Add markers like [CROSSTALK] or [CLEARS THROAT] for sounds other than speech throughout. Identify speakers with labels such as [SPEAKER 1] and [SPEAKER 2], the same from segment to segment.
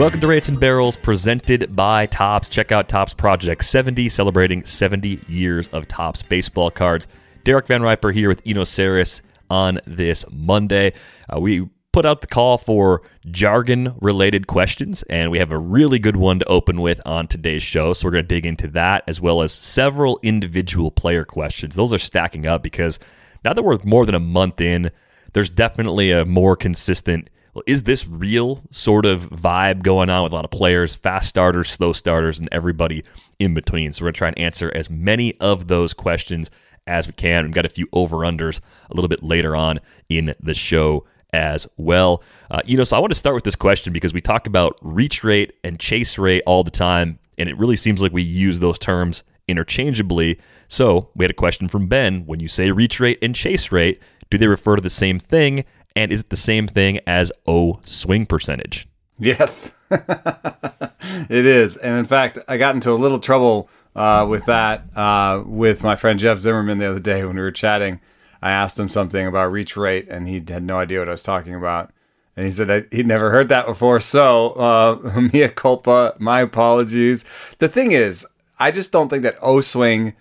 [SPEAKER 1] Welcome to Rates and Barrels, presented by Topps. Check out Topps Project 70, celebrating 70 years of Topps baseball cards. Derek Van Riper here with Eno Sarris on this Monday. Uh, we put out the call for jargon related questions, and we have a really good one to open with on today's show. So we're going to dig into that as well as several individual player questions. Those are stacking up because now that we're more than a month in, there's definitely a more consistent is this real sort of vibe going on with a lot of players, fast starters, slow starters, and everybody in between? So we're going to try and answer as many of those questions as we can. We've got a few over unders a little bit later on in the show as well. Uh, you know, so I want to start with this question because we talk about reach rate and chase rate all the time, and it really seems like we use those terms interchangeably. So we had a question from Ben. When you say reach rate and chase rate, do they refer to the same thing? And is it the same thing as O swing percentage?
[SPEAKER 2] Yes, [LAUGHS] it is. And in fact, I got into a little trouble uh, with that uh, with my friend Jeff Zimmerman the other day when we were chatting. I asked him something about reach rate, and he had no idea what I was talking about. And he said he'd never heard that before. So, uh, [LAUGHS] mea culpa, my apologies. The thing is, I just don't think that O swing.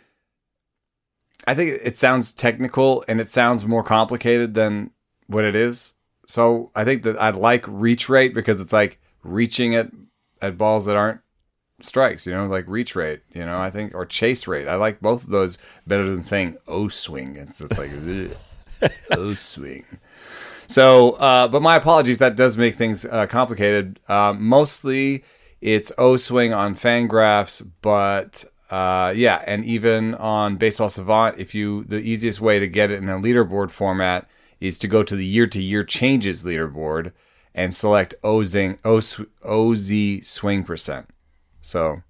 [SPEAKER 2] I think it sounds technical and it sounds more complicated than what it is. So I think that I like reach rate because it's like reaching at at balls that aren't strikes, you know, like reach rate, you know, I think or chase rate. I like both of those better than saying O swing. It's just like O [LAUGHS] swing. So, uh, but my apologies. That does make things uh, complicated. Uh, mostly, it's O swing on Fangraphs, but uh, yeah, and even on Baseball Savant, if you the easiest way to get it in a leaderboard format is to go to the year to year changes leaderboard and select OZ, OZ swing percent. So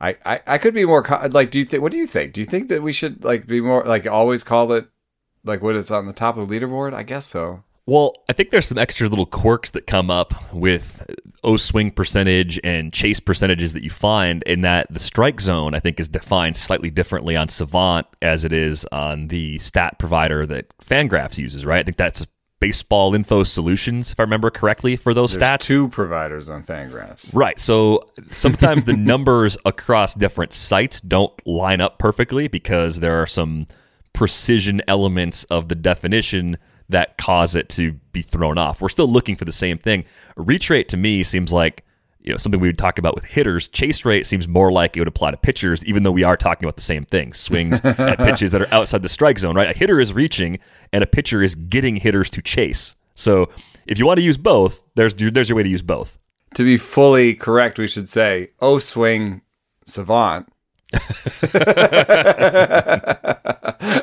[SPEAKER 2] I, I, I could be more like, do you think, what do you think? Do you think that we should like be more like always call it like what is on the top of the leaderboard? I guess so.
[SPEAKER 1] Well, I think there's some extra little quirks that come up with uh, O swing percentage and chase percentages that you find in that the strike zone, I think, is defined slightly differently on Savant as it is on the stat provider that Fangraphs uses, right? I think that's Baseball Info Solutions, if I remember correctly, for those
[SPEAKER 2] There's
[SPEAKER 1] stats.
[SPEAKER 2] Two providers on Fangraphs.
[SPEAKER 1] Right. So sometimes the numbers [LAUGHS] across different sites don't line up perfectly because there are some precision elements of the definition that cause it to be thrown off. We're still looking for the same thing. Reach rate to me seems like you know something we would talk about with hitters. Chase rate seems more like it would apply to pitchers, even though we are talking about the same thing: swings [LAUGHS] at pitches that are outside the strike zone. Right? A hitter is reaching, and a pitcher is getting hitters to chase. So if you want to use both, there's there's your way to use both.
[SPEAKER 2] To be fully correct, we should say O swing savant. [LAUGHS] [LAUGHS]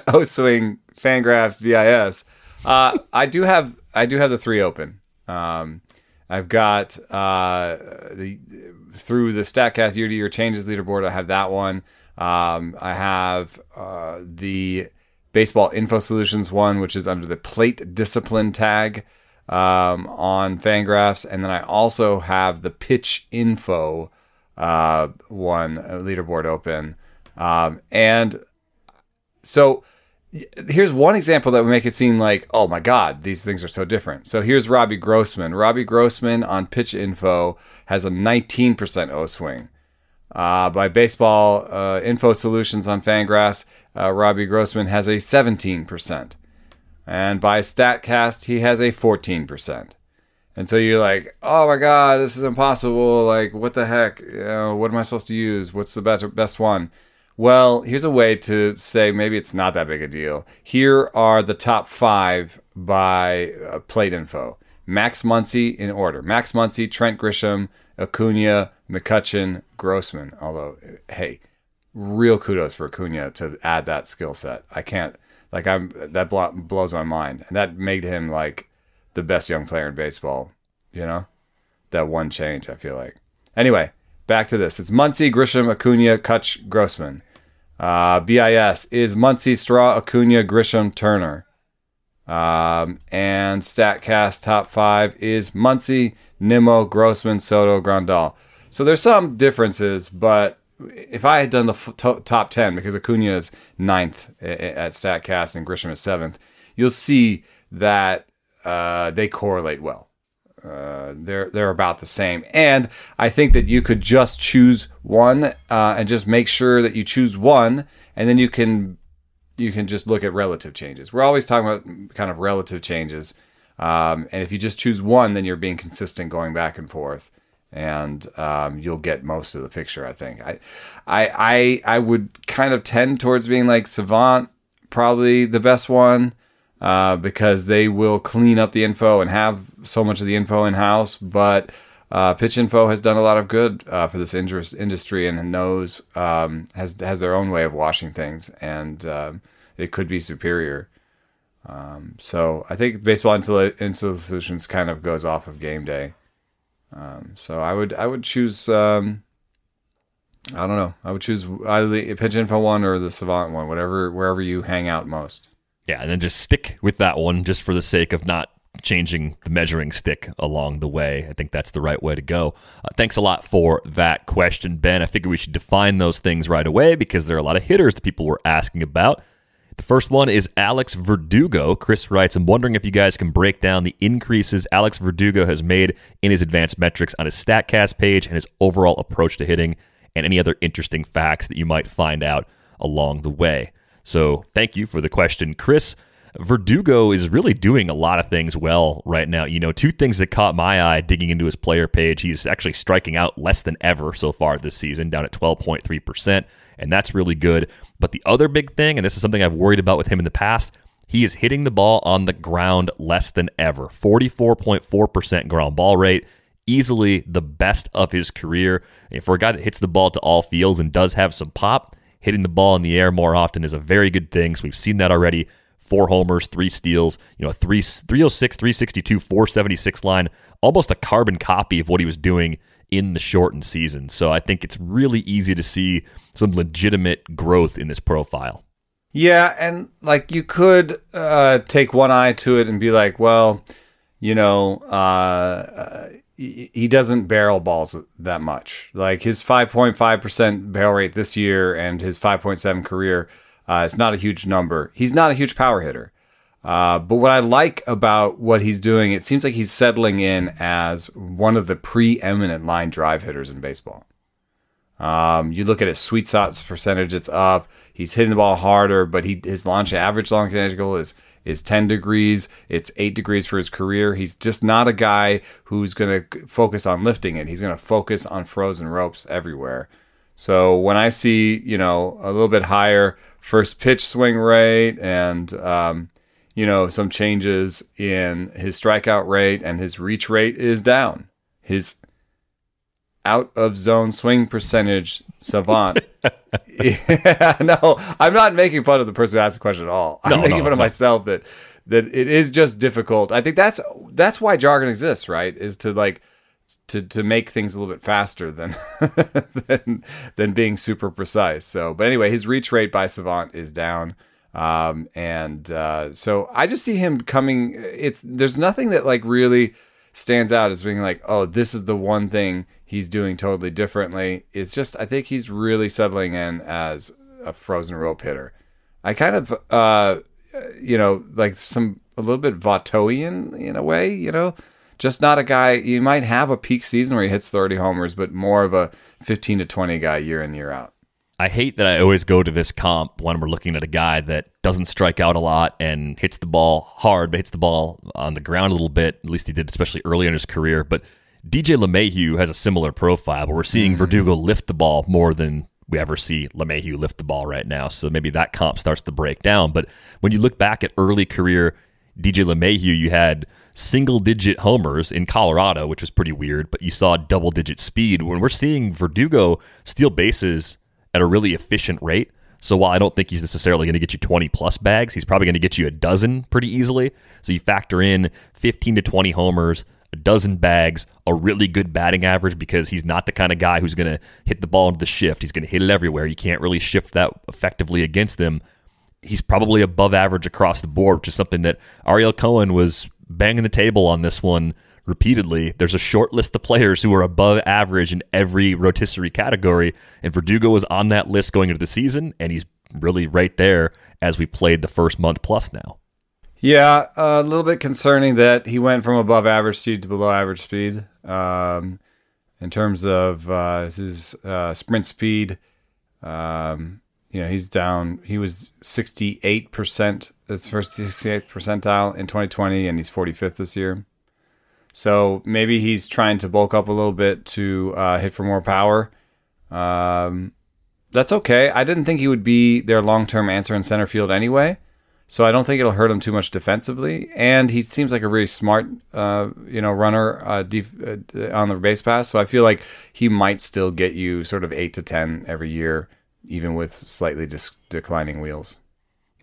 [SPEAKER 2] o oh, swing fangraphs BIS. Uh, I do have I do have the three open. Um, I've got uh, the through the Statcast year to year changes leaderboard. I have that one. Um, I have uh, the Baseball Info Solutions one, which is under the plate discipline tag. um, on Fangraphs, and then I also have the pitch info uh, one uh, leaderboard open. Um, and so here's one example that would make it seem like, oh my God, these things are so different. So here's Robbie Grossman. Robbie Grossman on Pitch Info has a 19% O swing. Uh, by Baseball uh, Info Solutions on Fangraphs, uh, Robbie Grossman has a 17%. And by StatCast, he has a 14%. And so you're like, oh my God, this is impossible. Like, what the heck? You know, what am I supposed to use? What's the best, best one? Well, here's a way to say maybe it's not that big a deal. Here are the top five by uh, plate info. Max Muncy in order. Max Muncy, Trent Grisham, Acuna, McCutchen, Grossman. Although, hey, real kudos for Acuna to add that skill set. I can't like I'm that blows my mind, and that made him like the best young player in baseball. You know, that one change. I feel like. Anyway, back to this. It's Muncy, Grisham, Acuna, Kutch, Grossman. Uh, BIS is Muncy, Straw, Acuna, Grisham, Turner. Um, and StatCast top five is Muncy, Nimmo, Grossman, Soto, Grandal. So there's some differences, but if I had done the f- top 10, because Acuna is ninth at StatCast and Grisham is seventh, you'll see that uh, they correlate well. Uh, they're they're about the same, and I think that you could just choose one uh, and just make sure that you choose one, and then you can you can just look at relative changes. We're always talking about kind of relative changes, um, and if you just choose one, then you're being consistent going back and forth, and um, you'll get most of the picture. I think I I I I would kind of tend towards being like Savant, probably the best one uh, because they will clean up the info and have so much of the info in house. But uh, Pitch Info has done a lot of good uh, for this industry and knows um, has has their own way of washing things, and um, it could be superior. Um, so I think Baseball Info, Info Solutions kind of goes off of game day. Um, so I would I would choose. Um, I don't know. I would choose either the Pitch Info one or the Savant one, whatever wherever you hang out most.
[SPEAKER 1] Yeah, and then just stick with that one just for the sake of not changing the measuring stick along the way. I think that's the right way to go. Uh, thanks a lot for that question, Ben. I figure we should define those things right away because there are a lot of hitters that people were asking about. The first one is Alex Verdugo. Chris writes, I'm wondering if you guys can break down the increases Alex Verdugo has made in his advanced metrics on his StatCast page and his overall approach to hitting, and any other interesting facts that you might find out along the way. So thank you for the question, Chris. Verdugo is really doing a lot of things well right now. You know, two things that caught my eye digging into his player page. He's actually striking out less than ever so far this season, down at 12.3%, and that's really good. But the other big thing, and this is something I've worried about with him in the past, he is hitting the ball on the ground less than ever. 44.4% ground ball rate, easily the best of his career. And for a guy that hits the ball to all fields and does have some pop, hitting the ball in the air more often is a very good thing. So we've seen that already. Four homers, three steals, you know, three, 306, 362, 476 line, almost a carbon copy of what he was doing in the shortened season. So I think it's really easy to see some legitimate growth in this profile.
[SPEAKER 2] Yeah, and like you could uh, take one eye to it and be like, well, you know, uh, he doesn't barrel balls that much. Like his 5.5% barrel rate this year and his 5.7 career, uh, it's not a huge number. He's not a huge power hitter. Uh, but what I like about what he's doing, it seems like he's settling in as one of the preeminent line drive hitters in baseball. Um, you look at his sweet spots percentage; it's up. He's hitting the ball harder, but he his launch average launch angle is is 10 degrees. It's 8 degrees for his career. He's just not a guy who's going to focus on lifting it. He's going to focus on frozen ropes everywhere. So when I see, you know, a little bit higher first pitch swing rate and, um, you know, some changes in his strikeout rate and his reach rate is down. His out of zone swing percentage savant. [LAUGHS] yeah, [LAUGHS] no, I'm not making fun of the person who asked the question at all. I'm no, making no, fun no. of myself that that it is just difficult. I think that's that's why jargon exists, right? Is to like to to make things a little bit faster than [LAUGHS] than than being super precise. So, but anyway, his reach rate by Savant is down. Um, and uh, so I just see him coming. It's there's nothing that like really stands out as being like, oh, this is the one thing he's doing totally differently. It's just I think he's really settling in as a frozen rope hitter. I kind of, uh, you know, like some a little bit Vottoian in a way, you know, just not a guy. You might have a peak season where he hits 30 homers, but more of a 15 to 20 guy year in year out.
[SPEAKER 1] I hate that I always go to this comp when we're looking at a guy that doesn't strike out a lot and hits the ball hard, but hits the ball on the ground a little bit. At least he did, especially early in his career. But DJ LeMahieu has a similar profile, but we're seeing mm-hmm. Verdugo lift the ball more than we ever see LeMahieu lift the ball right now. So maybe that comp starts to break down. But when you look back at early career DJ LeMahieu, you had single digit homers in Colorado, which was pretty weird, but you saw double digit speed. When we're seeing Verdugo steal bases at a really efficient rate. So while I don't think he's necessarily going to get you 20 plus bags, he's probably going to get you a dozen pretty easily. So you factor in 15 to 20 homers, a dozen bags, a really good batting average because he's not the kind of guy who's going to hit the ball into the shift. He's going to hit it everywhere. You can't really shift that effectively against him. He's probably above average across the board, which is something that Ariel Cohen was banging the table on this one repeatedly. There's a short list of players who are above average in every rotisserie category, and Verdugo was on that list going into the season, and he's really right there as we played the first month plus now.
[SPEAKER 2] Yeah, a little bit concerning that he went from above average speed to below average speed. Um, in terms of uh, his uh, sprint speed, um, you know, he's down. He was 68%, that's first 68th percentile in 2020, and he's 45th this year. So maybe he's trying to bulk up a little bit to uh, hit for more power. Um, that's okay. I didn't think he would be their long term answer in center field anyway. So I don't think it'll hurt him too much defensively. And he seems like a really smart, uh, you know, runner uh, def- uh, on the base pass. So I feel like he might still get you sort of eight to ten every year, even with slightly dis- declining wheels.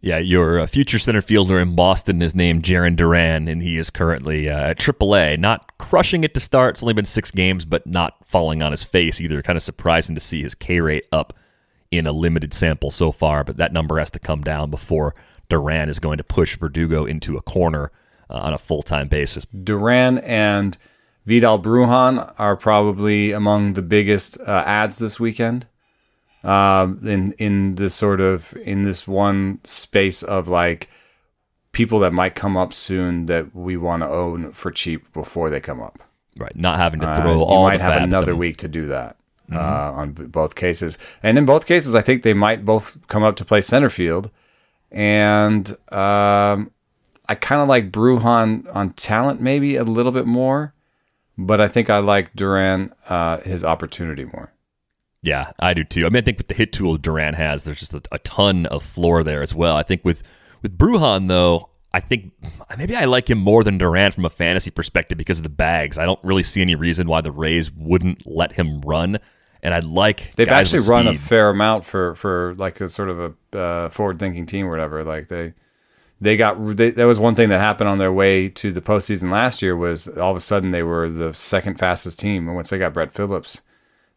[SPEAKER 1] Yeah, your uh, future center fielder in Boston is named Jarren Duran, and he is currently uh, at AAA. Not crushing it to start. It's only been six games, but not falling on his face either. Kind of surprising to see his K rate up in a limited sample so far, but that number has to come down before Duran is going to push Verdugo into a corner uh, on a full time basis.
[SPEAKER 2] Duran and Vidal Brujan are probably among the biggest uh, adds this weekend um, in in this sort of in this one space of like people that might come up soon that we want to own for cheap before they come up.
[SPEAKER 1] Right, not having to throw uh, all.
[SPEAKER 2] You might have another week to do that mm-hmm. uh, on both cases, and in both cases, I think they might both come up to play center field, and um, I kind of like Brujan on talent maybe a little bit more, but I think I like Duran uh, his opportunity more.
[SPEAKER 1] Yeah, I do too. I mean, I think with the hit tool Duran has, there's just a, a ton of floor there as well. I think with with Brujan though, I think maybe I like him more than Duran from a fantasy perspective because of the bags. I don't really see any reason why the Rays wouldn't let him run. And I'd like
[SPEAKER 2] they've actually run a fair amount for for like a sort of a uh, forward thinking team or whatever. Like they they got they, that was one thing that happened on their way to the postseason last year was all of a sudden they were the second fastest team, and once they got Brett Phillips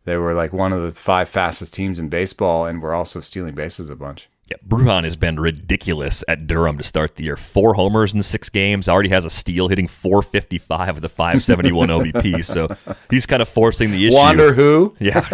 [SPEAKER 2] they were like one of the five fastest teams in baseball, and were also stealing bases a bunch.
[SPEAKER 1] Yeah, Brujan has been ridiculous at Durham to start the year. Four homers in six games. Already has a steal, hitting 455 with a 571 [LAUGHS] OBP. So he's kind of forcing the issue.
[SPEAKER 2] Wander who? [LAUGHS]
[SPEAKER 1] Yeah,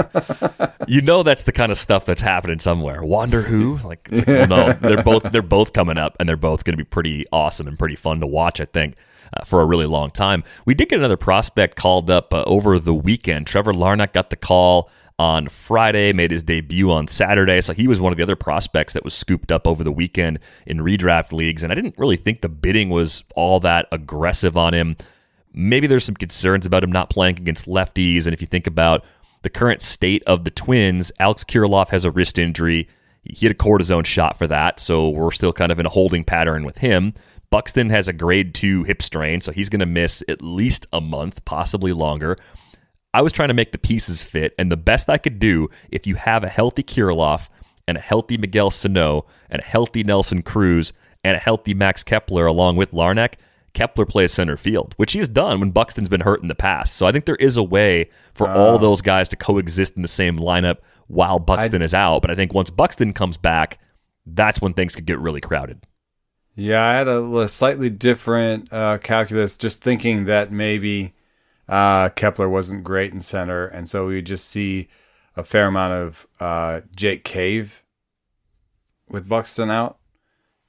[SPEAKER 1] you know that's the kind of stuff that's happening somewhere. Wander who? Like, like well, no, [LAUGHS] they're both they're both coming up, and they're both going to be pretty awesome and pretty fun to watch. I think uh, for a really long time. We did get another prospect called up uh, over the weekend. Trevor Larnach got the call on Friday, made his debut on Saturday. So he was one of the other prospects that was scooped up over the weekend in redraft leagues. And I didn't really think the bidding was all that aggressive on him. Maybe there's some concerns about him not playing against lefties. And if you think about the current state of the Twins, Alex Kirilloff has a wrist injury. He had a cortisone shot for that. So we're still kind of in a holding pattern with him. Buxton has a grade two hip strain, so he's going to miss at least a month, possibly longer. I was trying to make the pieces fit, and the best I could do, if you have a healthy Kirilloff and a healthy Miguel Sano and a healthy Nelson Cruz and a healthy Max Kepler along with Larnach, Kepler plays center field, which he's done when Buxton's been hurt in the past. So I think there is a way for uh, all those guys to coexist in the same lineup while Buxton I'd, is out. But I think once Buxton comes back, that's when things could get really crowded.
[SPEAKER 2] Yeah, I had a, a slightly different uh, calculus, just thinking that maybe uh, Kepler wasn't great in center, and so we just see a fair amount of uh, Jake Cave with Buxton out,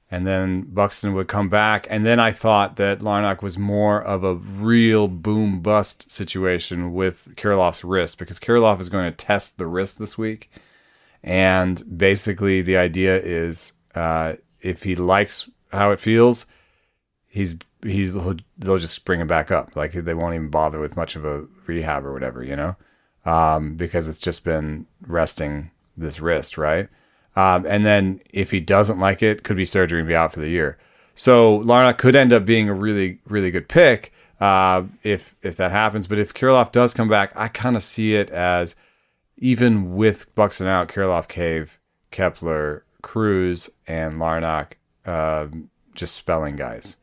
[SPEAKER 2] and then Buxton would come back, and then I thought that Larnach was more of a real boom bust situation with Kirilloff's wrist because Kirilloff is going to test the wrist this week, and basically the idea is uh, if he likes how it feels, he's he's they'll just bring him back up. Like they won't even bother with much of a rehab or whatever, you know, um, because it's just been resting this wrist, right? Um, and then if he doesn't like it, could be surgery and be out for the year. So Larnach could end up being a really really good pick uh, if if that happens. But if Kirilloff does come back, I kind of see it as even with Buxton out, Kirilloff, Cave, Kepler, Cruz, and Larnach uh, just spelling guys.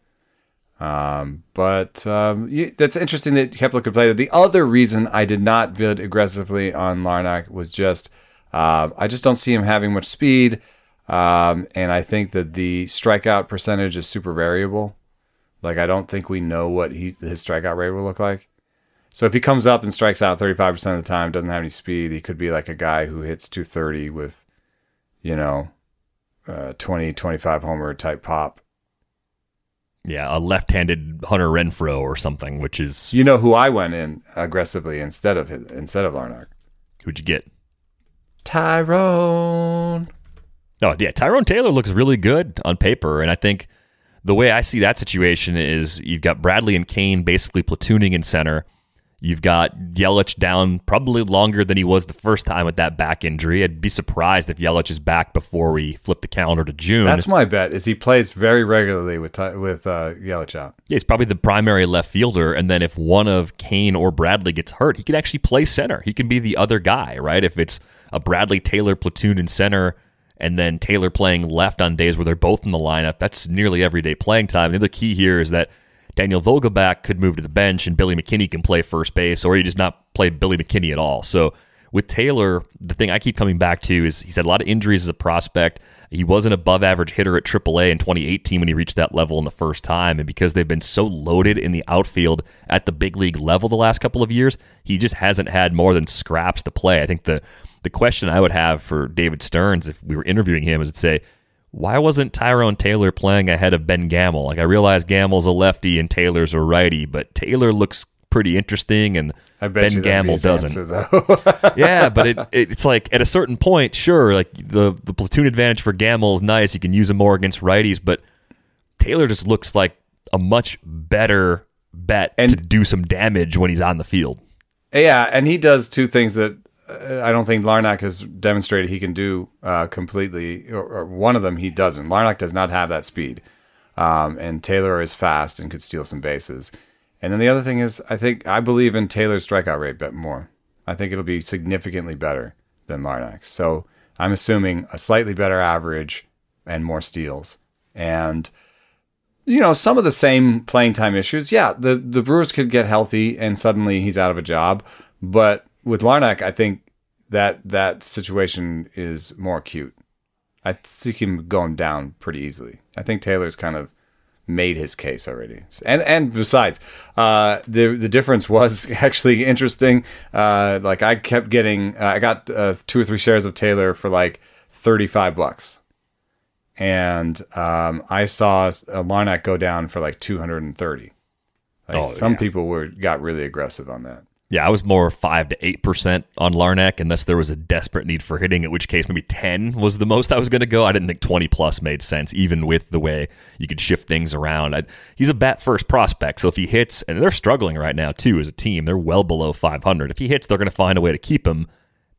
[SPEAKER 2] Um, but um, that's interesting that Kepler could play that. The other reason I did not bid aggressively on Larnach was just uh, I just don't see him having much speed. Um, and I think that the strikeout percentage is super variable. Like I don't think we know what he his strikeout rate will look like. So if he comes up and strikes out 35% of the time, doesn't have any speed, he could be like a guy who hits 230 with, you know, uh, 20, 25 homer type pop.
[SPEAKER 1] Yeah, a left-handed Hunter Renfroe or something, which is
[SPEAKER 2] You know who I went in aggressively instead of instead of Larnach?
[SPEAKER 1] Who'd you get?
[SPEAKER 2] Tyrone.
[SPEAKER 1] Oh yeah, Tyrone Taylor looks really good on paper, and I think the way I see that situation is you've got Bradley and Cain basically platooning in center You've got Yelich down probably longer than he was the first time with that back injury. I'd be surprised if Yelich is back before we flip the calendar to June.
[SPEAKER 2] That's my bet. Is he plays very regularly with with uh, Yelich out?
[SPEAKER 1] Yeah, he's probably the primary left fielder, and then if one of Cain or Bradley gets hurt, he could actually play center. He can be the other guy, right? If it's a Bradley Taylor platoon in center, and then Taylor playing left on days where they're both in the lineup, that's nearly everyday playing time. The other key here is that Daniel Vogelbach could move to the bench and Billy McKinney can play first base, or he does not play Billy McKinney at all. So with Taylor, the thing I keep coming back to is he's had a lot of injuries as a prospect. He was an above average hitter at AAA in 2018 when he reached that level in the first time. And because they've been so loaded in the outfield at the big league level the last couple of years, he just hasn't had more than scraps to play. I think the the question I would have for David Stearns if we were interviewing him is to say, why wasn't Tyrone Taylor playing ahead of Ben Gamel? Like I realize Gamel's a lefty and Taylor's a righty, but Taylor looks pretty interesting and Ben Gamel doesn't.
[SPEAKER 2] Answer, [LAUGHS]
[SPEAKER 1] yeah, but it, it, [LAUGHS] it's like at a certain point, sure, like the the platoon advantage for Gamel is nice. You can use him more against righties, but Taylor just looks like a much better bet and, to do some damage when he's on the field.
[SPEAKER 2] Yeah, and he does two things that I don't think Larnach has demonstrated he can do uh, completely, or, or, one of them he doesn't. Larnach does not have that speed, um, and Taylor is fast and could steal some bases. And then the other thing is, I think I believe in Taylor's strikeout rate bit more. I think it'll be significantly better than Larnach. So I'm assuming a slightly better average and more steals. And you know, some of the same playing time issues. Yeah, the the Brewers could get healthy and suddenly he's out of a job, but with Larnach, I think that that situation is more acute. I see him going down pretty easily. I think Taylor's kind of made his case already. And and besides, uh, the the difference was [LAUGHS] actually interesting. Uh, like I kept getting, uh, I got uh, two or three shares of Taylor for like thirty five bucks, and um, I saw a Larnach go down for like two hundred and thirty. Like oh, some yeah. people were got really aggressive on that.
[SPEAKER 1] Yeah, I was more five to eight percent on Larnach, unless there was a desperate need for hitting. In which case, maybe ten was the most I was going to go. I didn't think twenty plus made sense, even with the way you could shift things around. I, he's a bat first prospect, so if he hits, and they're struggling right now too as a team, they're well below five hundred. If he hits, they're going to find a way to keep him.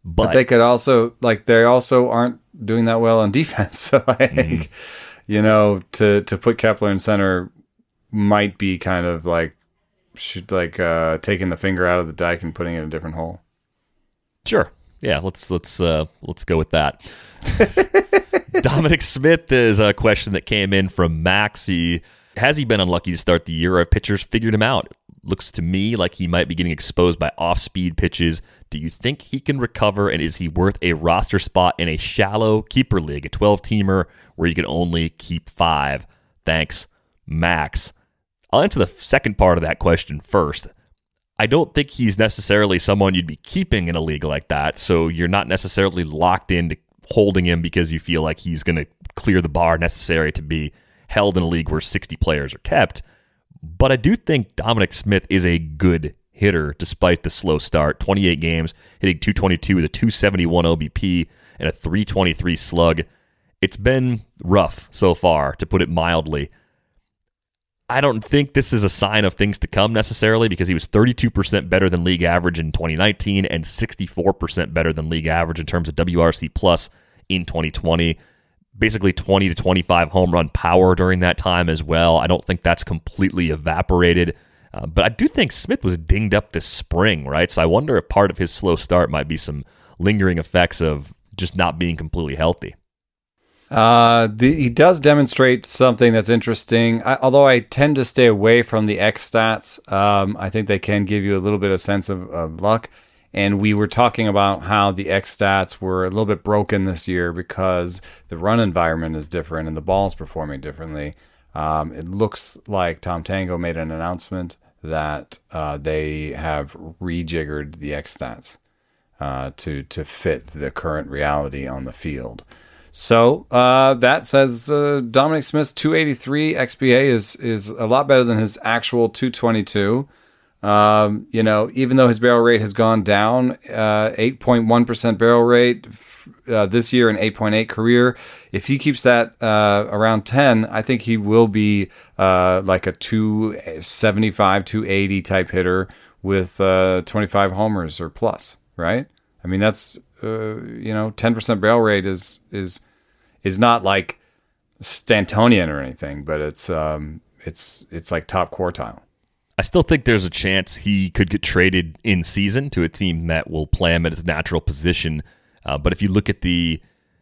[SPEAKER 1] But,
[SPEAKER 2] but, they could also like they also aren't doing that well on defense. [LAUGHS] So like, mm-hmm. you know, to to put Kepler in center might be kind of like should like uh, taking the finger out of the dike and putting it in a different hole.
[SPEAKER 1] Sure. Yeah, let's let's uh, let's go with that. [LAUGHS] Dominic Smith is a question that came in from Max. He has he been unlucky to start the year? Have pitchers figured him out? looks to me like he might be getting exposed by off speed pitches. Do you think he can recover? And is he worth a roster spot in a shallow keeper league, a 12 teamer where you can only keep five? Thanks, Max. I'll answer the second part of that question first. I don't think he's necessarily someone you'd be keeping in a league like that. So you're not necessarily locked into holding him because you feel like he's going to clear the bar necessary to be held in a league where 60 players are kept. But I do think Dominic Smith is a good hitter despite the slow start. 28 games, hitting 222 with a 271 OBP and a 323 slug. It's been rough so far, to put it mildly. I don't think this is a sign of things to come necessarily because he was 32% better than league average in 2019 and 64% better than league average in terms of WRC plus in 2020. Basically 20 to 25 home run power during that time as well. I don't think that's completely evaporated. Uh, but I do think Smith was dinged up this spring, right? So I wonder if part of his slow start might be some lingering effects of just not being completely healthy.
[SPEAKER 2] Uh, the, he does demonstrate something that's interesting. I, although I tend to stay away from the X stats, um, I think they can give you a little bit of sense of, of luck. And we were talking about how the X stats were a little bit broken this year because the run environment is different and the ball's performing differently. Um, it looks like Tom Tango made an announcement that uh, they have rejiggered the X stats uh, to to fit the current reality on the field. So uh, that says uh, Dominic Smith's 283 XBA is is a lot better than his actual 222. Um, you know, even though his barrel rate has gone down, uh, 8.1% barrel rate uh, this year and 8.8 career. If he keeps that uh, around 10, I think he will be uh, like a 275, 280 type hitter with uh, 25 homers or plus, right? I mean, that's uh, you know, 10% barrel rate is is is not like Stantonian or anything, but it's um, it's it's like top quartile.
[SPEAKER 1] I still think there's a chance he could get traded in season to a team that will play him at his natural position. Uh, but if you look at the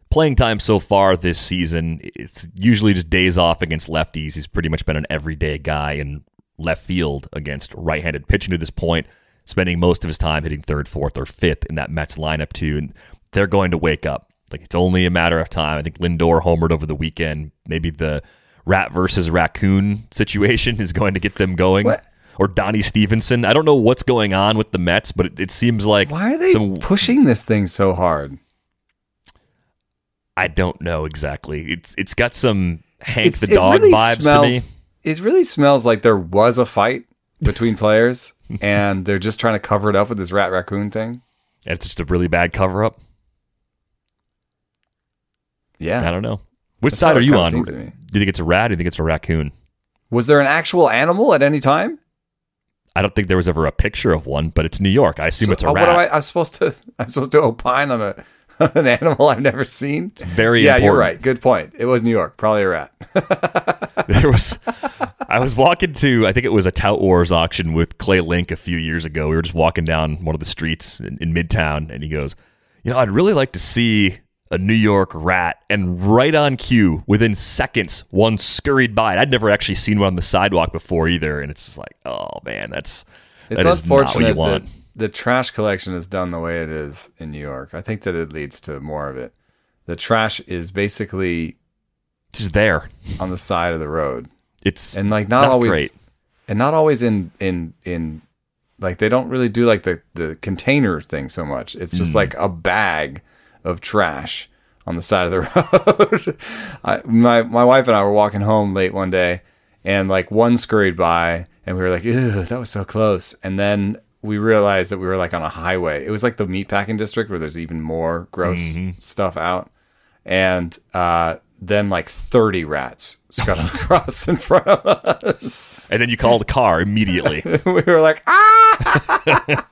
[SPEAKER 1] playing time so far this season, it's usually just days off against lefties. He's pretty much been an everyday guy in left field against right handed pitching to this point, spending most of his time hitting third, fourth, or fifth in that Mets lineup, too. And they're going to wake up. Like it's only a matter of time. I think Lindor homered over the weekend. Maybe the rat versus raccoon situation [LAUGHS] is going to get them going.
[SPEAKER 2] What?
[SPEAKER 1] Or Donnie Stevenson. I don't know what's going on with the Mets, but it, it seems like
[SPEAKER 2] Why are they
[SPEAKER 1] some,
[SPEAKER 2] pushing this thing so hard?
[SPEAKER 1] I don't know exactly. It's it's got some Hank
[SPEAKER 2] It's-
[SPEAKER 1] the dog
[SPEAKER 2] really
[SPEAKER 1] vibes
[SPEAKER 2] smells-
[SPEAKER 1] to me.
[SPEAKER 2] It really smells like there was a fight between players, and they're just trying to cover it up with this rat raccoon thing.
[SPEAKER 1] It's just a really bad cover up.
[SPEAKER 2] Yeah.
[SPEAKER 1] I don't know. Which
[SPEAKER 2] That's
[SPEAKER 1] side are you on? Do you think it's a rat? Or do you think it's a raccoon?
[SPEAKER 2] Was there an actual animal at any time?
[SPEAKER 1] I don't think there was ever a picture of one, but it's New York. I assume
[SPEAKER 2] So-
[SPEAKER 1] it's a
[SPEAKER 2] oh,
[SPEAKER 1] rat.
[SPEAKER 2] What am I? I'm supposed to. [LAUGHS] I'm supposed to opine on a on [LAUGHS] an animal I've never seen.
[SPEAKER 1] Very
[SPEAKER 2] yeah, you're right. Good point. It was New York. Probably a rat. [LAUGHS]
[SPEAKER 1] there was I was walking to I think it was a Tout Wars auction with Clay Link a few years ago. We were just walking down one of the streets in, in Midtown, and he goes, "You know, I'd really like to see a New York rat." And right on cue, within seconds, one scurried by. And I'd never actually seen one on the sidewalk before either, and it's just like, oh man, that's
[SPEAKER 2] It's
[SPEAKER 1] that is not what
[SPEAKER 2] unfortunate that. The trash collection is done the way it is in New York. I think that it leads to more of it. The trash is basically
[SPEAKER 1] just there.
[SPEAKER 2] on the side of the road,
[SPEAKER 1] It's
[SPEAKER 2] and like not,
[SPEAKER 1] Not
[SPEAKER 2] always,
[SPEAKER 1] great.
[SPEAKER 2] and not always in in in like they don't really do like the the container thing so much. It's just
[SPEAKER 1] Mm.
[SPEAKER 2] like a bag of trash on the side of the [LAUGHS] road. I, my my wife and I were walking home late one day, and like one scurried by, and we were like, "Ew, that was so close." And then we realized that we were like on a highway. It was like the meatpacking district where there's even more gross stuff out, and uh, then like 30 rats scuttled [LAUGHS] across in front of us.
[SPEAKER 1] and then you called the car immediately. [LAUGHS]
[SPEAKER 2] we were like, ah.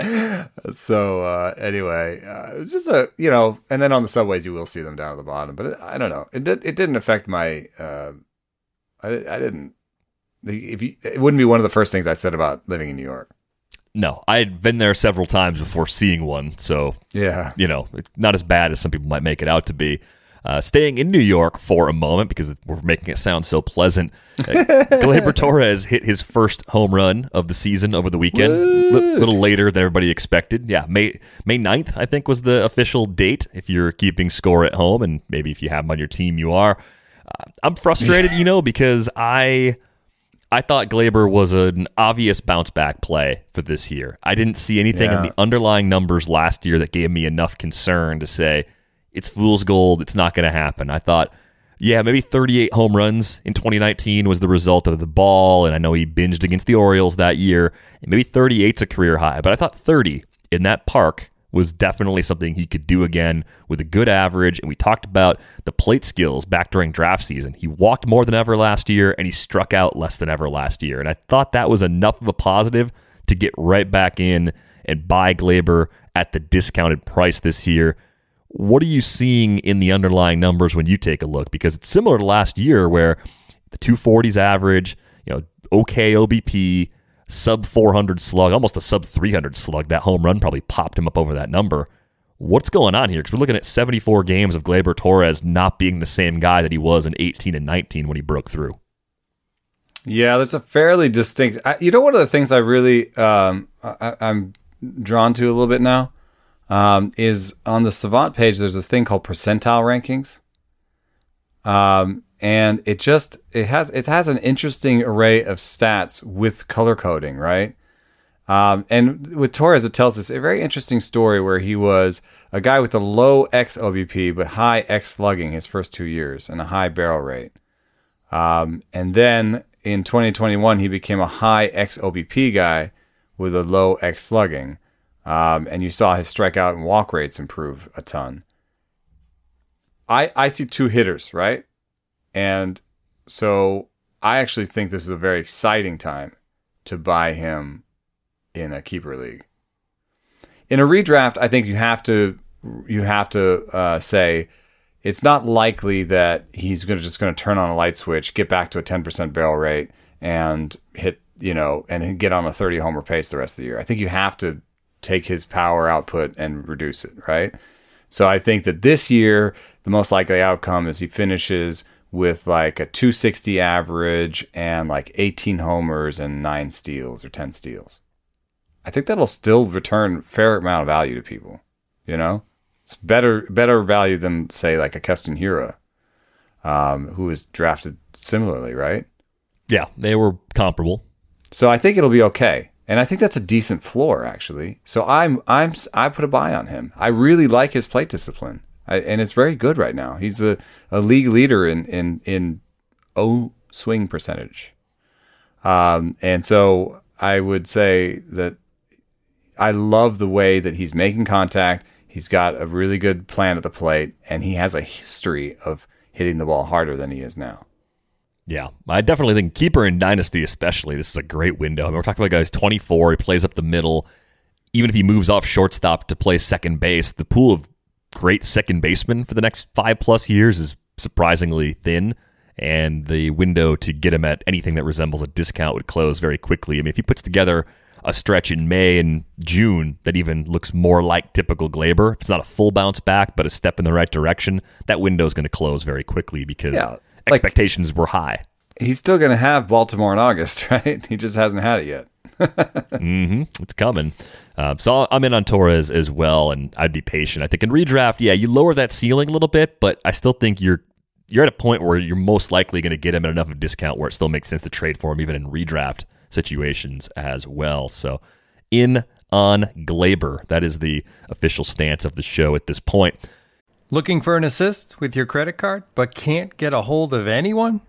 [SPEAKER 2] [LAUGHS] so uh, anyway, uh, it's just a you know, and then on the subways you will see them down at the bottom, but it, I don't know. It did, it didn't affect my. Uh, I I didn't. If you, it wouldn't be one of the first things I said about living in New York.
[SPEAKER 1] No, I had been there several times before seeing one, so
[SPEAKER 2] Yeah,
[SPEAKER 1] you know, not as bad as some people might make it out to be. Uh, staying in New York for a moment because we're making it sound so pleasant. Uh, [LAUGHS] Gleyber Torres hit his first home run of the season over the weekend, a little later than everybody expected. Yeah, May May 9th, I think, was the official date if you're keeping score at home, and maybe if you have him on your team, you are. Uh, I'm frustrated, [LAUGHS] you know, because I I thought Gleyber was an obvious bounce back play for this year. I didn't see anything yeah. in the underlying numbers last year that gave me enough concern to say it's fool's gold. It's not going to happen. I thought, yeah, maybe 38 home runs in 2019 was the result of the ball, and I know he binged against the Orioles that year. And maybe 38's a career high, but I thought 30 in that park was definitely something he could do again with a good average. And we talked about the plate skills back during draft season. He walked more than ever last year and he struck out less than ever last year. And I thought that was enough of a positive to get right back in and buy Gleyber at the discounted price this year. What are you seeing in the underlying numbers when you take a look? Because it's similar to last year where the 240s average, you know, okay OBP, sub 400 slug, almost a sub 300 slug. That home run probably popped him up over that number. What's going on here? Because we're looking at 74 games of Gleyber Torres not being the same guy that he was in 18 and 19 when he broke through.
[SPEAKER 2] Yeah, there's a fairly distinct. I, you know, one of the things I really um, I, am drawn to a little bit now um, is on the Savant page. There's this thing called percentile rankings. Um, and it just it has it has an interesting array of stats with color coding, right? Um, and with Torres, it tells us a very interesting story where he was a guy with a low X OBP but high X slugging his first two years and a high barrel rate. Um, and then in 2021, he became a high X OBP guy with a low X slugging. Um, and you saw his strikeout and walk rates improve a ton. I I see two hitters, right? And so I actually think this is a very exciting time to buy him in a keeper league. In a redraft, I think you have to you have to uh, say it's not likely that he's going to just going to turn on a light switch, get back to a 10% barrel rate, and hit you know and get on a 30 homer pace the rest of the year. I think you have to take his power output and reduce it, right? So I think that this year the most likely outcome is he finishes with like a 260 average and like 18 homers and nine steals or 10 steals. I think that'll still return fair amount of value to people. You know, it's better better value than say like a Keston Hiura, um, who was drafted similarly, right?
[SPEAKER 1] Yeah, they were comparable.
[SPEAKER 2] So I think it'll be okay, and I think that's a decent floor actually. So I'm I'm I put a buy on him. I really like his plate discipline. And it's very good right now. He's a, a league leader in in in O swing percentage, um, and so I would say that I love the way that he's making contact. He's got a really good plan at the plate, and he has a history of hitting the ball harder than he is now.
[SPEAKER 1] Yeah, I definitely think keeper in dynasty, especially, this is a great window. I mean, we're talking about guys 24. He plays up the middle. Even if he moves off shortstop to play second base, the pool of great second baseman for the next five plus years is surprisingly thin. And the window to get him at anything that resembles a discount would close very quickly. I mean, if he puts together a stretch in May and June that even looks more like typical Gleyber, if it's not a full bounce back, but a step in the right direction, that window is going to close very quickly because yeah, like, expectations were high.
[SPEAKER 2] He's still going to have Baltimore in August, [LAUGHS] right? He just hasn't had it yet.
[SPEAKER 1] Mm-hmm. It's coming. Uh, so I'm in on Torres as well, and I'd be patient. I think in redraft, yeah, you lower that ceiling a little bit, but I still think you're you're at a point where you're most likely going to get him at enough of a discount where it still makes sense to trade for him, even in redraft situations as well. So in on Gleyber, that is the official stance of the show at this point.
[SPEAKER 3] Looking for an assist with your credit card, but can't get a hold of anyone?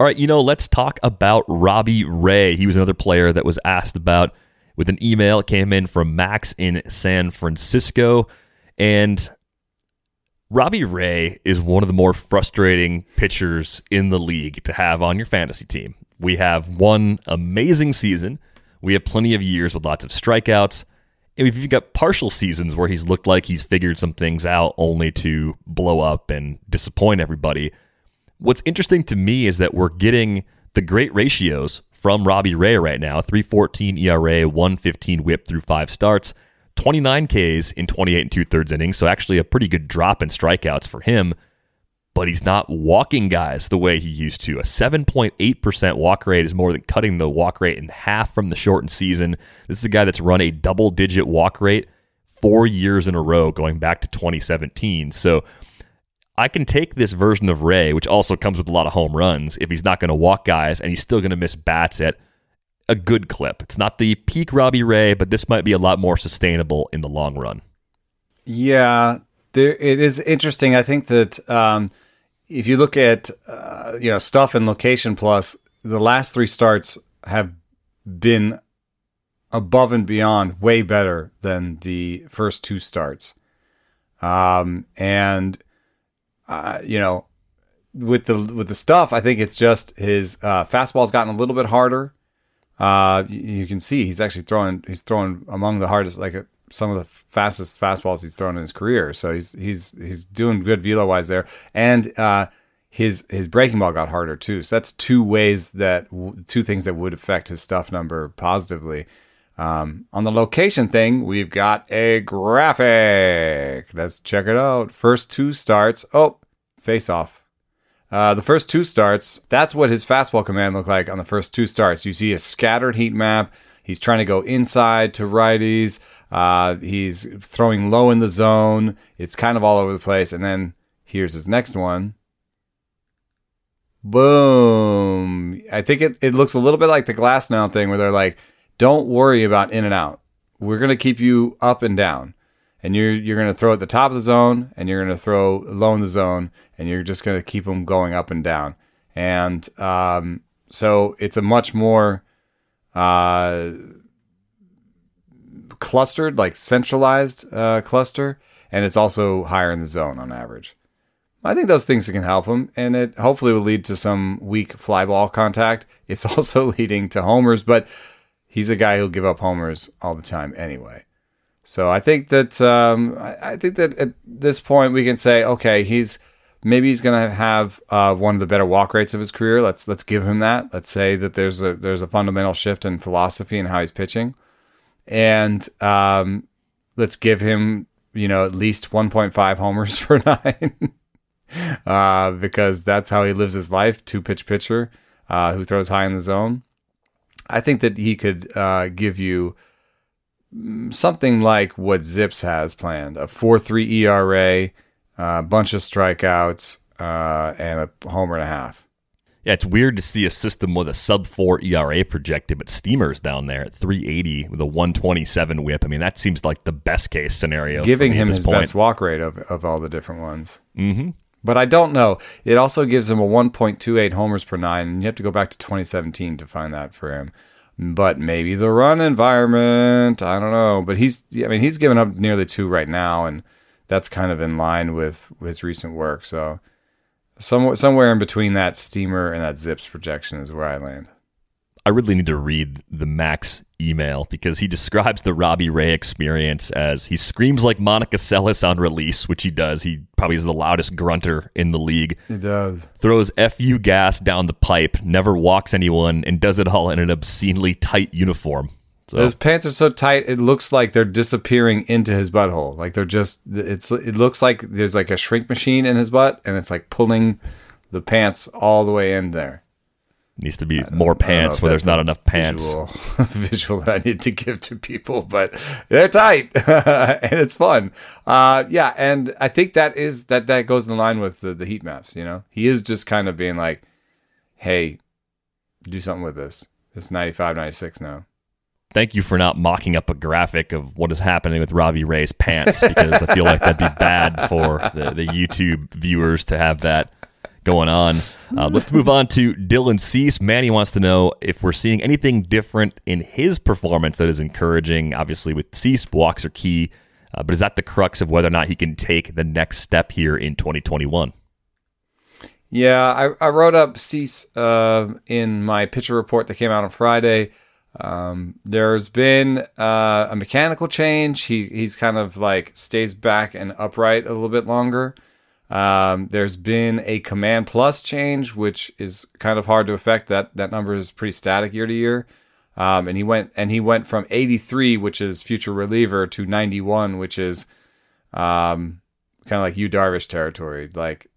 [SPEAKER 1] All right, you know, let's talk about Robbie Ray. He was another player that was asked about with an email. It came in from Max in San Francisco. And Robbie Ray is one of the more frustrating pitchers in the league to have on your fantasy team. We have one amazing season. We have plenty of years with lots of strikeouts. And we've even got partial seasons where he's looked like he's figured some things out only to blow up and disappoint everybody. What's interesting to me is that we're getting the great ratios from Robbie Ray right now 314 ERA, 115 whip through five starts. 29 Ks in 28 and two thirds innings, so actually a pretty good drop in strikeouts for him. But he's not walking guys the way he used to. A 7.8% walk rate is more than cutting the walk rate in half from the shortened season. This is a guy that's run a double digit walk rate four years in a row going back to 2017. So I can take this version of Ray, which also comes with a lot of home runs, if he's not going to walk guys and he's still going to miss bats at a good clip. It's not the peak Robbie Ray, but this might be a lot more sustainable in the long run.
[SPEAKER 2] Yeah, there it is interesting. I think that um, if you look at uh, you know stuff and Location Plus, the last three starts have been above and beyond way better than the first two starts. Um, and uh, you know, with the with the stuff, I think it's just his uh, fastball's gotten a little bit harder. Uh, you, you can see he's actually throwing. He's throwing among the hardest, like a, some of the fastest fastballs he's thrown in his career. So he's he's he's doing good velo wise there, and uh, his his breaking ball got harder too. So that's two ways that two things that would affect his stuff number positively. Um, on the location thing, we've got a graphic. Let's check it out. First two starts. Oh, face off. Uh, the first two starts, that's what his fastball command looked like on the first two starts. You see a scattered heat map. He's trying to go inside to righties. Uh, he's throwing low in the zone. It's kind of all over the place. And then here's his next one. Boom. I think it, it looks a little bit like the Glasnow thing where they're like, don't worry about in and out. We're going to keep you up and down. And you're you're going to throw at the top of the zone and you're going to throw low in the zone and you're just going to keep them going up and down. And um, so it's a much more uh, clustered like centralized uh, cluster and it's also higher in the zone on average. I think those things can help him and it hopefully will lead to some weak fly ball contact. It's [LAUGHS] also leading to homers but he's a guy who'll give up homers all the time anyway so I think that um, I, think that at this point we can say, okay, he's maybe he's going to have uh, one of the better walk rates of his career. Let's let's give him that. Let's say that there's a there's a fundamental shift in philosophy and how he's pitching, and um, let's give him you know at least 1.5 homers [LAUGHS] per nine. uh, because that's how he lives his life, two pitch pitcher uh, who throws high in the zone. I think that he could uh, give you something like what Zips has planned a 4 3 ERA, a bunch of strikeouts, uh, and a homer and a half.
[SPEAKER 1] Yeah, it's weird to see a system with a sub 4 ERA projected, but Steamer's down there at 380 with a 127 whip. I mean, that seems like the best case scenario.
[SPEAKER 2] Giving him his point. best walk rate of, of all the different ones.
[SPEAKER 1] Mm-hmm.
[SPEAKER 2] But I don't know. It also gives him a 1.28 homers per nine, and you have to go back to 2017 to find that for him but maybe the run environment. I don't know. But he's, I mean, he's given up nearly two right now, and that's kind of in line with his recent work. So, somewhere, somewhere in between that steamer and that zips projection is where I land.
[SPEAKER 1] I really need to read the Max email because he describes the Robbie Ray experience as he screams like Monica Seles on release, which he does. He probably is the loudest grunter in the league.
[SPEAKER 2] He does.
[SPEAKER 1] Throws FU gas down the pipe, never walks anyone, and does it all in an obscenely tight uniform.
[SPEAKER 2] So. His pants are so tight, it looks like they're disappearing into his butthole. Like they're just, it's, it looks like there's like a shrink machine in his butt and it's like pulling the pants all the way in there.
[SPEAKER 1] Needs to be more pants where there's not enough pants.
[SPEAKER 2] Visual, [LAUGHS] visual that I need to give to people, but they're tight [LAUGHS] and it's fun. Uh, yeah, and I think that is that that goes in line with the, the heat maps. You know, he is just kind of being like, "Hey, do something with this. It's 95, 96 now."
[SPEAKER 1] Thank you for not mocking up a graphic of what is happening with Robbie Ray's pants because I feel like that'd be bad for the, the YouTube viewers to have that going on. Uh, [LAUGHS] let's move on to Dylan Cease. Manny wants to know if we're seeing anything different in his performance that is encouraging. Obviously, with Cease, walks are key, uh, but is that the crux of whether or not he can take the next step here in 2021?
[SPEAKER 2] Yeah, I, I wrote up Cease uh, in my pitcher report that came out on Friday. Um, there's been uh, a mechanical change. He he's kind of like stays back and upright a little bit longer. Um, there's been a command plus change, which is kind of hard to affect. That that number is pretty static year to year. Um, and he went and he went from 83, which is future reliever, to 91, which is um, kind of like Yu Darvish territory. Like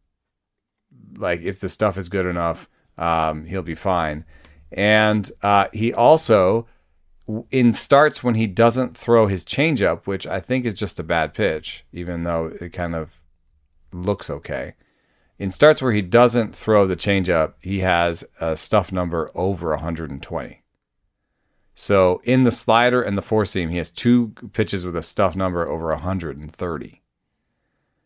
[SPEAKER 2] like if the stuff is good enough, um, he'll be fine. And uh, he also in starts when he doesn't throw his changeup, which I think is just a bad pitch, even though it kind of looks okay. In starts where he doesn't throw the changeup, he has a stuff number over 120. So in the slider and the four seam, he has two pitches with a stuff number over 130.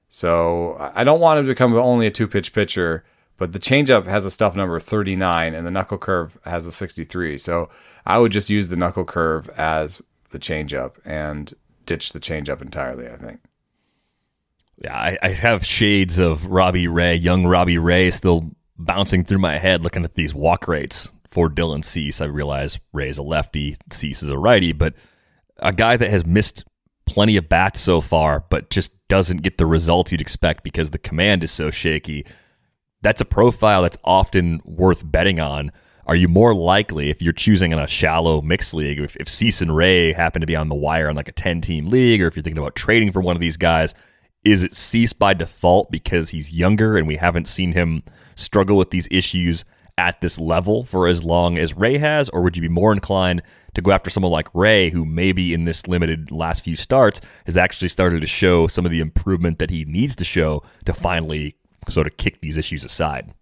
[SPEAKER 2] So I don't want him to become only a two pitch pitcher, but the changeup has a stuff number 39 and the knuckle curve has a 63. So I would just use the knuckle curve as the changeup and ditch the changeup entirely, I think
[SPEAKER 1] yeah, I, I have shades of Robbie Ray, young Robbie Ray, still bouncing through my head looking at these walk rates for Dylan Cease. I realize Ray's a lefty, Cease is a righty, but a guy that has missed plenty of bats so far, but just doesn't get the results you'd expect because the command is so shaky. That's a profile that's often worth betting on. Are you more likely, if you're choosing in a shallow mixed league, if, if Cease and Ray happen to be on the wire in like a 10 team league, or if you're thinking about trading for one of these guys, is it cease by default because he's younger and we haven't seen him struggle with these issues at this level for as long as Ray has? Or would you be more inclined to go after someone like Ray, who maybe in this limited last few starts has actually started to show some of the improvement that he needs to show to finally sort of kick these issues aside?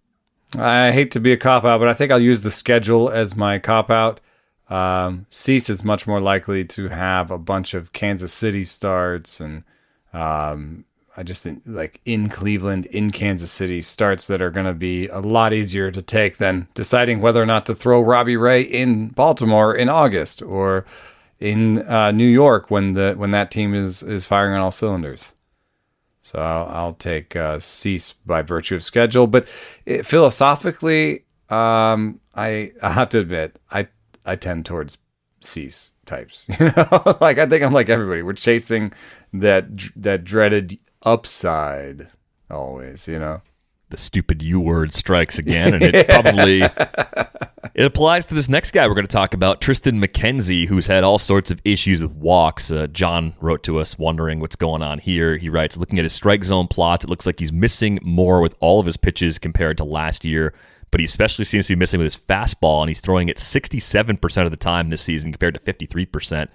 [SPEAKER 2] I hate to be a cop out, but I think I'll use the schedule as my cop out. Um, Cease is much more likely to have a bunch of Kansas City starts and um, I just think like in Cleveland, in Kansas City, starts that are going to be a lot easier to take than deciding whether or not to throw Robbie Ray in Baltimore in August or in uh, New York when the when that team is is firing on all cylinders. So I'll, I'll take uh, Cease by virtue of schedule, but it, philosophically, um, I I have to admit I I tend towards Cease types. [LAUGHS] You know, [LAUGHS] like I think I'm like everybody. We're chasing that that dreaded upside always, you know.
[SPEAKER 1] The stupid U word strikes again, and it [LAUGHS] probably it applies to this next guy we're going to talk about, Tristan McKenzie, who's had all sorts of issues with walks. Uh, John wrote to us wondering what's going on here. He writes, looking at his strike zone plots, it looks like he's missing more with all of his pitches compared to last year but he especially seems to be missing with his fastball, and he's throwing it 67% of the time this season compared to 53%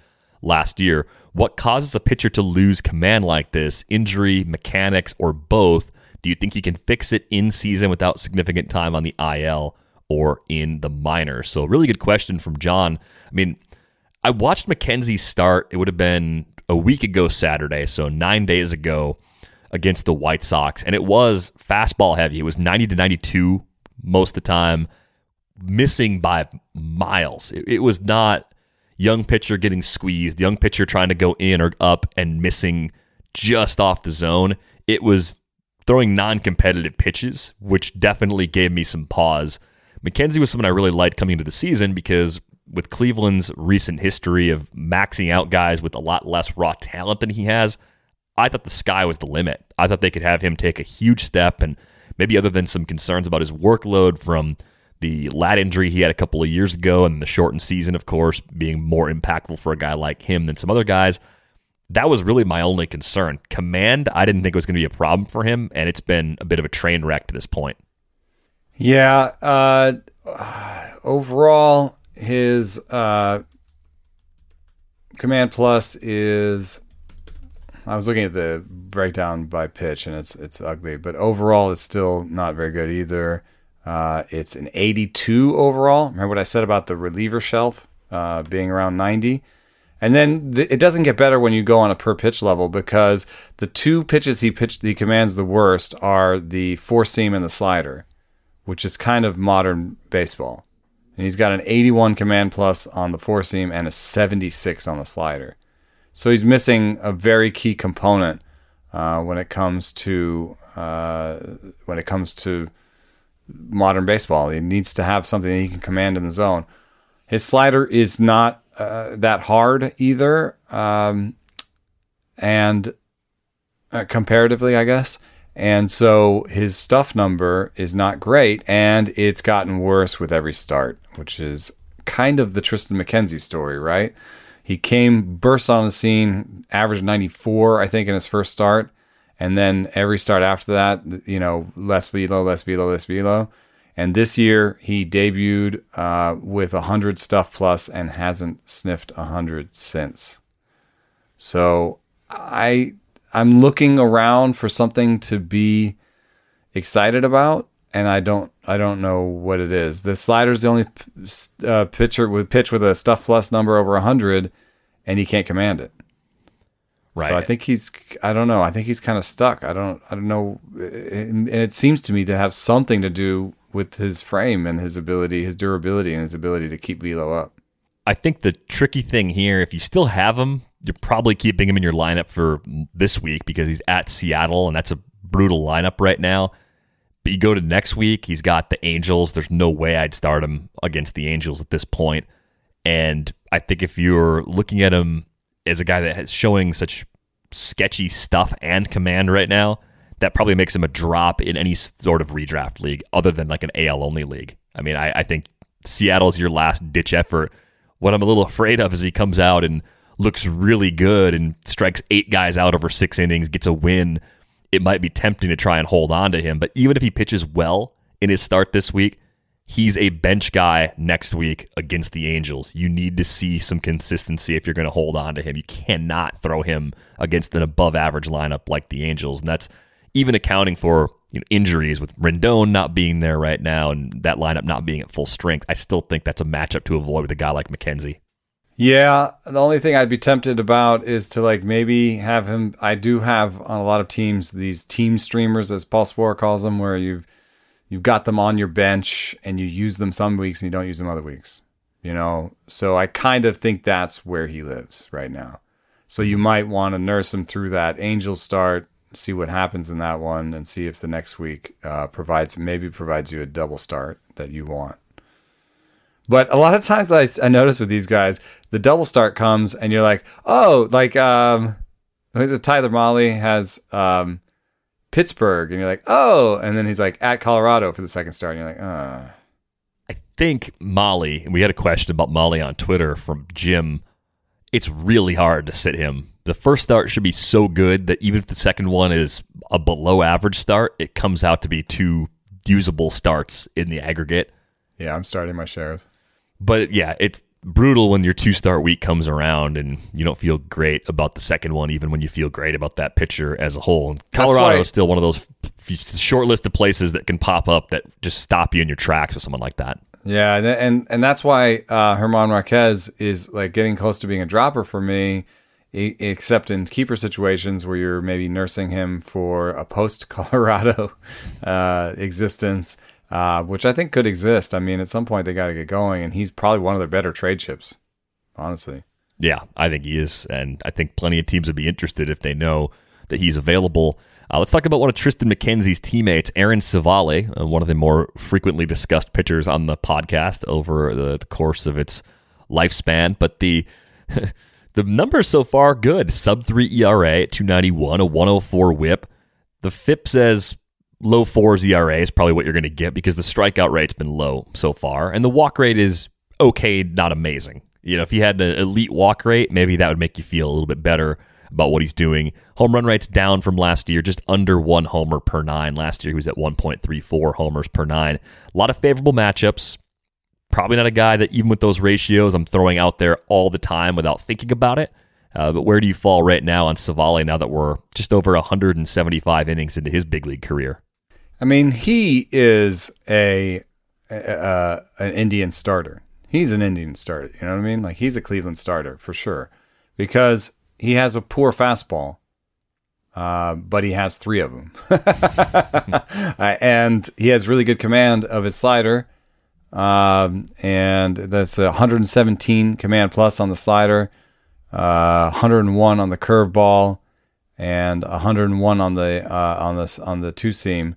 [SPEAKER 1] last year. What causes a pitcher to lose command like this? Injury, mechanics, or both? Do you think he can fix it in season without significant time on the IL or in the minors? So, really good question from John. I mean, I watched McKenzie start. It would have been a week ago Saturday, so nine days ago against the White Sox, and it was fastball heavy. It was 90 to 92 most of the time, missing by miles. It, it was not young pitcher getting squeezed, young pitcher trying to go in or up and missing just off the zone. It was throwing non competitive pitches, which definitely gave me some pause. McKenzie was someone I really liked coming into the season because with Cleveland's recent history of maxing out guys with a lot less raw talent than he has, I thought the sky was the limit. I thought they could have him take a huge step and maybe other than some concerns about his workload from the lat injury he had a couple of years ago and the shortened season, of course, being more impactful for a guy like him than some other guys. That was really my only concern. Command, I didn't think it was going to be a problem for him, and it's been a bit of a train wreck to this point.
[SPEAKER 2] Yeah. Uh, overall, his uh, command plus is. I was looking at the breakdown by pitch, and it's it's ugly, but overall, it's still not very good either. Uh, it's an 82 overall. Remember what I said about the reliever shelf uh, being around 90? And then th- it doesn't get better when you go on a per pitch level because the two pitches he pitched he commands the worst are the four seam and the slider, which is kind of modern baseball. And he's got an 81 command plus on the four seam and a 76 on the slider. So he's missing a very key component uh, when it comes to uh, when it comes to modern baseball. He needs to have something he can command in the zone. His slider is not uh, that hard either, um, and uh, comparatively, I guess. And so his stuff number is not great, and it's gotten worse with every start, which is kind of the Tristan McKenzie story, right? He came, burst on the scene, averaged 94, I think, in his first start. And then every start after that, you know, less velo, less velo, less velo. And this year he debuted uh, with 100 stuff plus and hasn't sniffed 100 since. So I I'm looking around for something to be excited about, and I don't I don't know what it is. The slider's the only uh, pitcher with pitch with a stuff plus number over 100, and he can't command it.
[SPEAKER 1] Right.
[SPEAKER 2] So I think he's I don't know. I think he's kind of stuck. I don't I don't know and it seems to me to have something to do with his frame and his ability, his durability and his ability to keep velo up.
[SPEAKER 1] I think the tricky thing here, if you still have him, you're probably keeping him in your lineup for this week because he's at Seattle and that's a brutal lineup right now. But you go to next week, he's got the Angels. There's no way I'd start him against the Angels at this point. And I think if you're looking at him as a guy that is showing such sketchy stuff and command right now, that probably makes him a drop in any sort of redraft league other than like an AL only league. I mean, I, I think Seattle's your last ditch effort. What I'm a little afraid of is he comes out and looks really good and strikes eight guys out over six innings, gets a win. It might be tempting to try and hold on to him. But even if he pitches well in his start this week, he's a bench guy next week against the Angels. You need to see some consistency if you're going to hold on to him. You cannot throw him against an above average lineup like the Angels. And that's even accounting for you know, injuries with Rendon not being there right now and that lineup not being at full strength. I still think that's a matchup to avoid with a guy like McKenzie.
[SPEAKER 2] Yeah, the only thing I'd be tempted about is to like maybe have him. I do have on a lot of teams these team streamers, as Paul Sporer calls them, where you've you've got them on your bench and you use them some weeks and you don't use them other weeks. You know, so I kind of think that's where he lives right now. So you might want to nurse him through that Angels start, see what happens in that one, and see if the next week uh, provides maybe provides you a double start that you want. But a lot of times I, I notice with these guys, the double start comes and you're like, oh, like um, who's it? Tyler Mahle has um, Pittsburgh, and you're like, oh, and then he's like at Colorado for the second start, and you're like, ah.
[SPEAKER 1] I think Mahle, and we had a question about Mahle on Twitter from Jim. It's really hard to sit him. The first start should be so good that even if the second one is a below average start, it comes out to be two usable starts in the aggregate.
[SPEAKER 2] Yeah, I'm starting my shares.
[SPEAKER 1] But yeah, it's brutal when your two start week comes around and you don't feel great about the second one, even when you feel great about that pitcher as a whole. And Colorado is still one of those short list of places that can pop up that just stop you in your tracks with someone like that.
[SPEAKER 2] Yeah, and and, and that's why uh, German Marquez is like getting close to being a dropper for me, except in keeper situations where you're maybe nursing him for a post Colorado [LAUGHS] uh, existence uh, which I think could exist. I mean, at some point they got to get going, and he's probably one of their better trade chips, honestly.
[SPEAKER 1] Yeah, I think he is, and I think plenty of teams would be interested if they know that he's available. Uh, let's talk about one of Tristan McKenzie's teammates, Aaron Civale, uh, one of the more frequently discussed pitchers on the podcast over the, the course of its lifespan. But the [LAUGHS] the numbers so far good: sub three ERA at two ninety one, a one hundred oh four WHIP. The FIP says low fours ERA is probably what you're going to get because the strikeout rate's been low so far, and the walk rate is okay, not amazing. You know, if he had an elite walk rate, maybe that would make you feel a little bit better about what he's doing. Home run rate's down from last year, just under one homer per nine. Last year he was at 1.34 homers per nine. A lot of favorable matchups. Probably not a guy that even with those ratios I'm throwing out there all the time without thinking about it. Uh, but where do you fall right now on Civale now that we're just over 175 innings into his big league career?
[SPEAKER 2] I mean, he is a, a an Indian starter. He's an Indian starter. You know what I mean? Like he's a Cleveland starter for sure because he has a poor fastball, uh, but he has three of them, [LAUGHS] uh, and he has really good command of his slider. Um, and that's 117 command plus on the slider, uh, 101 on the curveball, and 101 on the uh, on this on the two seam.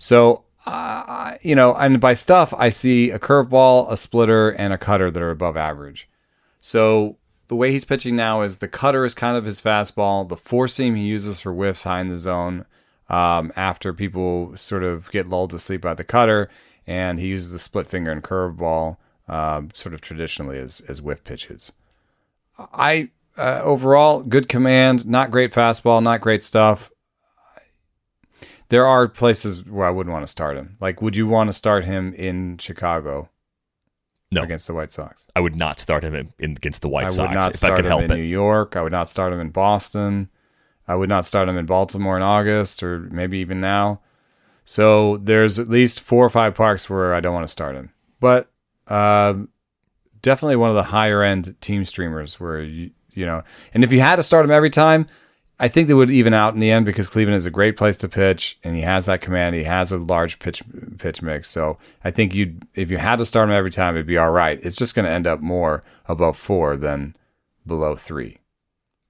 [SPEAKER 2] So, uh, you know, and by stuff, I see a curveball, a splitter, and a cutter that are above average. So the way he's pitching now is the cutter is kind of his fastball. The four seam he uses for whiffs high in the zone um, after people sort of get lulled to sleep by the cutter, and he uses the split finger and curveball um, sort of traditionally as as whiff pitches. I uh, overall good command, not great fastball, not great stuff there are places where I wouldn't want to start him. Like, would you want to start him in Chicago?
[SPEAKER 1] No,
[SPEAKER 2] against the White Sox.
[SPEAKER 1] I would not start him in, in against the White
[SPEAKER 2] I
[SPEAKER 1] Sox.
[SPEAKER 2] would not start him in
[SPEAKER 1] it.
[SPEAKER 2] New York. I would not start him in Boston. I would not start him in Baltimore in August or maybe even now. So there's at least four or five parks where I don't want to start him. But uh, definitely one of the higher end team streamers where you you know, and if you had to start him every time, I think they would even out in the end because Cleveland is a great place to pitch, and he has that command. He has a large pitch pitch mix, so I think you if you had to start him every time, it'd be all right. It's just going to end up more above four than below three.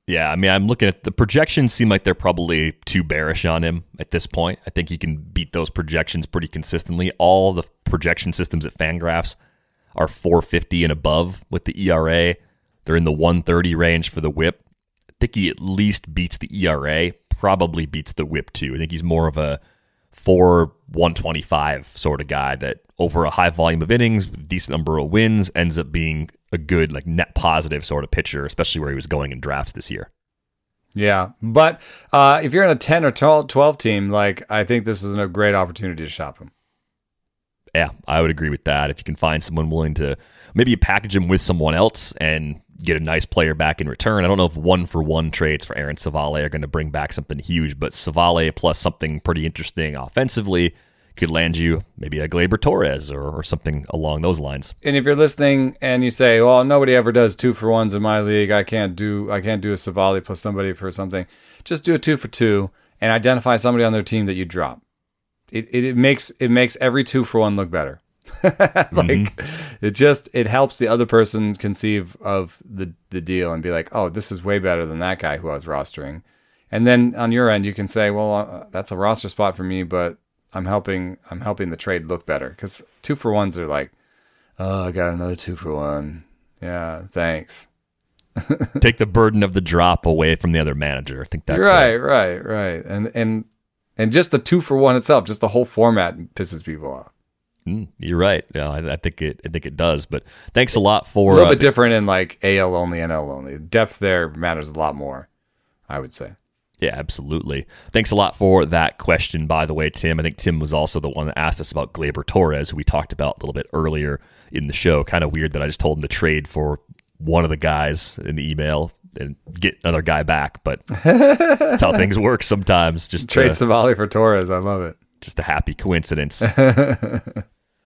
[SPEAKER 1] Yeah, I mean, I'm looking at the projections. Seem like they're probably too bearish on him at this point. I think he can beat those projections pretty consistently. All the projection systems at Fangraphs are 450 and above with the ERA. They're in the 130 range for the WHIP think he at least beats the ERA, probably beats the whip too. I think he's more of a 4 125 sort of guy that over a high volume of innings, decent number of wins, ends up being a good, like net positive sort of pitcher, especially where he was going in drafts this year.
[SPEAKER 2] Yeah. But uh, if you're in a 10 or 12 team, like, I think this is a great opportunity to shop him.
[SPEAKER 1] Yeah, I would agree with that. If you can find someone willing to maybe package him with someone else and get a nice player back in return. I don't know if one for one trades for Aaron Civale are going to bring back something huge, but Civale plus something pretty interesting offensively could land you maybe a Gleyber Torres or, or something along those lines.
[SPEAKER 2] And if you're listening and you say, "Well, nobody ever does two for ones in my league. I can't do I can't do a Civale plus somebody for something," just do a two for two and identify somebody on their team that you drop. It, it, it makes it makes every two for one look better. [LAUGHS] like mm-hmm. it just it helps the other person conceive of the the deal and be like, oh, this is way better than that guy who I was rostering. And then on your end, you can say, well, uh, that's a roster spot for me, but I'm helping I'm helping the trade look better because two for ones are like, oh, I got another two for one. Yeah, thanks. [LAUGHS]
[SPEAKER 1] Take the burden of the drop away from the other manager. I think that's
[SPEAKER 2] right, right, right. And and and just the two for one itself, just the whole format pisses people off.
[SPEAKER 1] Mm, you're right. Yeah, I, I, think it. I think it does. But thanks a lot for
[SPEAKER 2] a little uh, bit different in like AL only, NL only. Depth there matters a lot more. I would say.
[SPEAKER 1] Yeah, absolutely. Thanks a lot for that question, by the way, Tim. I think Tim was also the one that asked us about Gleyber Torres, who we talked about a little bit earlier in the show. Kind of weird that I just told him to trade for one of the guys in the email and get another guy back, but [LAUGHS] that's how things work sometimes. Just
[SPEAKER 2] trade Civale for Torres. I love it.
[SPEAKER 1] Just a happy coincidence. [LAUGHS]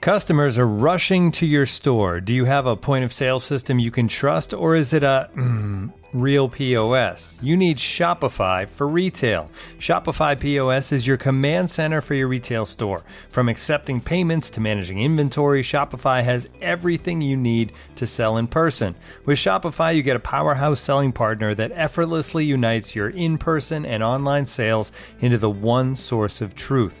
[SPEAKER 3] Customers are rushing to your store. Do you have a point of sale system you can trust, or is it a mm, real POS. You need Shopify for retail. Shopify POS is your command center for your retail store. From accepting payments to managing inventory, Shopify has everything you need to sell in person. With Shopify, you get a powerhouse selling partner that effortlessly unites your in person and online sales into the one source of truth.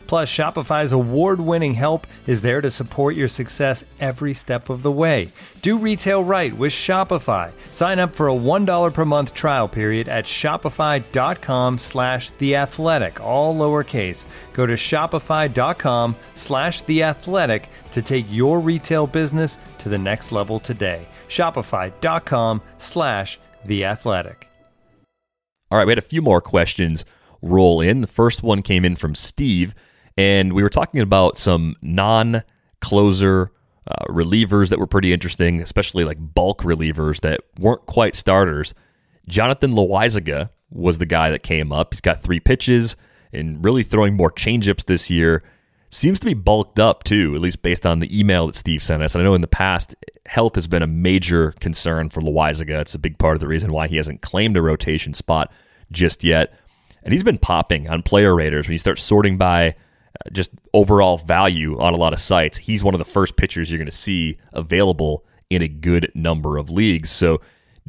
[SPEAKER 3] Plus, Shopify's award winning help is there to support your success every step of the way. Do retail right with Shopify. Sign up for a $1 per month trial period at shopify.com slash the athletic, all lowercase. Go to shopify.com slash the athletic to take your retail business to the next level today. Shopify.com slash the athletic.
[SPEAKER 1] All right, we had a few more questions roll in. The first one came in from Steve and we were talking about some non closer uh, relievers that were pretty interesting, especially like bulk relievers that weren't quite starters. Jonathan Loaisiga was the guy that came up. He's got three pitches and really throwing more changeups this year. Seems to be bulked up too, at least based on the email that Steve sent us. I know in the past, health has been a major concern for Loaisiga. It's a big part of the reason why he hasn't claimed a rotation spot just yet. And he's been popping on player raters when you start sorting by just overall value on a lot of sites, he's one of the first pitchers you're going to see available in a good number of leagues. So,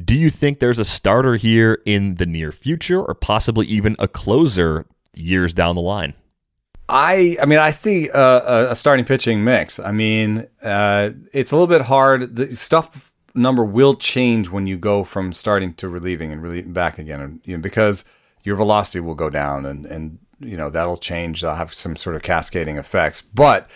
[SPEAKER 1] do you think there's a starter here in the near future or possibly even a closer years down the line?
[SPEAKER 2] I I mean I see a, a starting pitching mix. I mean uh, it's a little bit hard. The stuff number will change when you go from starting to relieving and relieving back again, and, you know, because your velocity will go down and and you know that'll change. They'll have some sort of cascading effects. But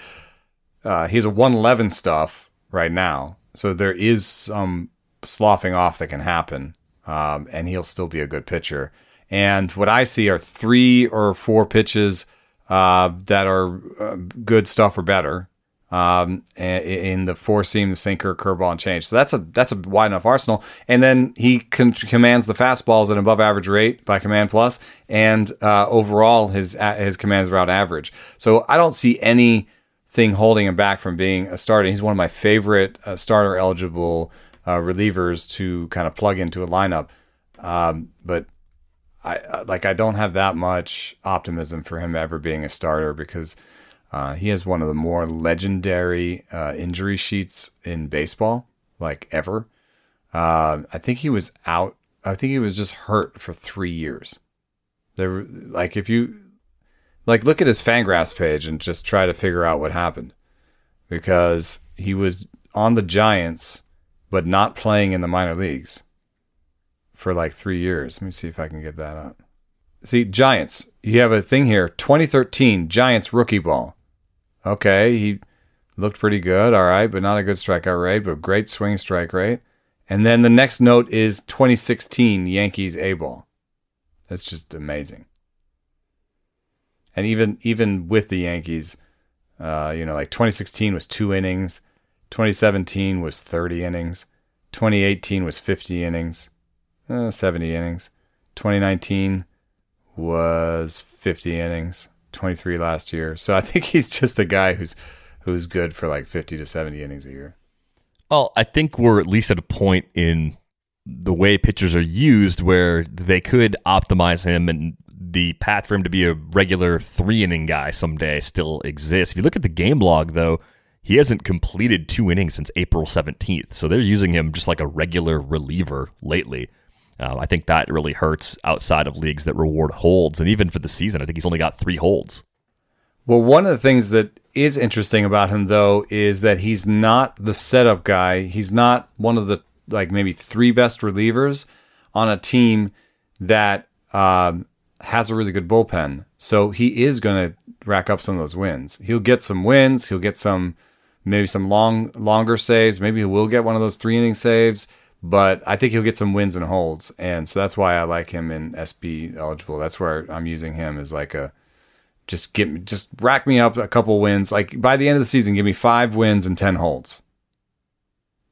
[SPEAKER 2] uh, he's a 111 stuff right now, so there is some sloughing off that can happen, um, and he'll still be a good pitcher. And what I see are three or four pitches uh, that are uh, good stuff or better um, in the four seam, the sinker, curveball, and change. So that's a that's a wide enough arsenal. And then he con- commands the fastballs at an above average rate by command plus, and uh, overall his his commands are about average. So I don't see anything holding him back from being a starter. He's one of my favorite uh, starter eligible uh, relievers to kind of plug into a lineup. Um, but I like I don't have that much optimism for him ever being a starter because uh, he has one of the more legendary uh, injury sheets in baseball, like ever. Uh, I think he was out. I think he was just hurt for three years. There, like, if you like look at his Fangraphs page and just try to figure out what happened, because he was on the Giants, but not playing in the minor leagues for like three years. Let me see if I can get that up. See, Giants. You have a thing here. 2013 Giants rookie ball. Okay, he looked pretty good, all right, but not a good strikeout rate, but great swing strike rate. And then the next note is 2016 Yankees A ball. That's just amazing. And even even with the Yankees, uh, you know, like 2016 was two innings, 2017 was 30 innings, 2018 was 50 innings, uh, 70 innings, 2019 was 50 innings. 23 last year. So I think [LAUGHS] he's just a guy who's who's good for like 50 to 70 innings a year.
[SPEAKER 1] Well, I think we're at least at a point in the way pitchers are used where they could optimize him and the path for him to be a regular three inning guy someday still exists. If you look at the game log, though, he hasn't completed two innings since April 17th. So they're using him just like a regular reliever lately. Uh, I think that really hurts outside of leagues that reward holds. And even for the season, I think he's only got three holds.
[SPEAKER 2] Well, one of the things that is interesting about him, though, is that he's not the setup guy. He's not one of the, like, maybe three best relievers on a team that um, has a really good bullpen. So he is going to rack up some of those wins. He'll get some wins. He'll get some, maybe some long, longer saves. Maybe he will get one of those three inning saves but I think he'll get some wins and holds, and so that's why I like him in SP eligible. That's where I'm using him as like a just get me, just rack me up a couple wins. Like by the end of the season, give me five wins and ten holds.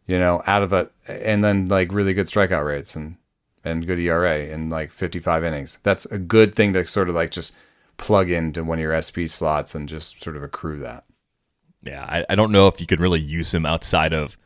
[SPEAKER 2] You know, out of a, and then like really good strikeout rates and and good ERA in like 55 innings. That's a good thing to sort of like just plug into one of your SP slots and just sort of accrue that.
[SPEAKER 1] Yeah, I, I don't know if you could really use him outside of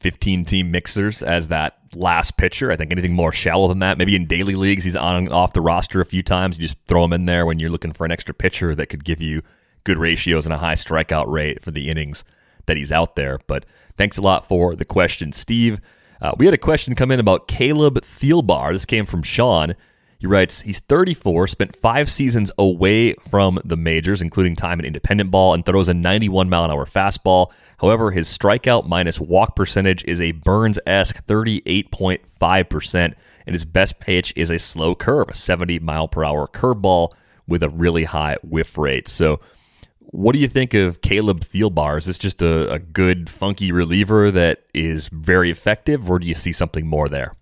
[SPEAKER 1] 15 team mixers as that last pitcher. I think anything more shallow than that, maybe in daily leagues, he's on and off the roster a few times. You just throw him in there when you're looking for an extra pitcher that could give you good ratios and a high strikeout rate for the innings that he's out there. But thanks a lot for the question, Steve. Uh, we had a question come in about Caleb Thielbar. This came from Sean. He writes, he's 34, spent five seasons away from the majors, including time in independent ball, and throws a 91 mile an hour fastball. However, his strikeout minus walk percentage is a Burns esque 38.5%, and his best pitch is a slow curve, a 70 mile per hour curveball with a really high whiff rate. So, what do you think of Caleb Thielbar? Is this just a, a good, funky reliever that is very effective, or do you see something more there?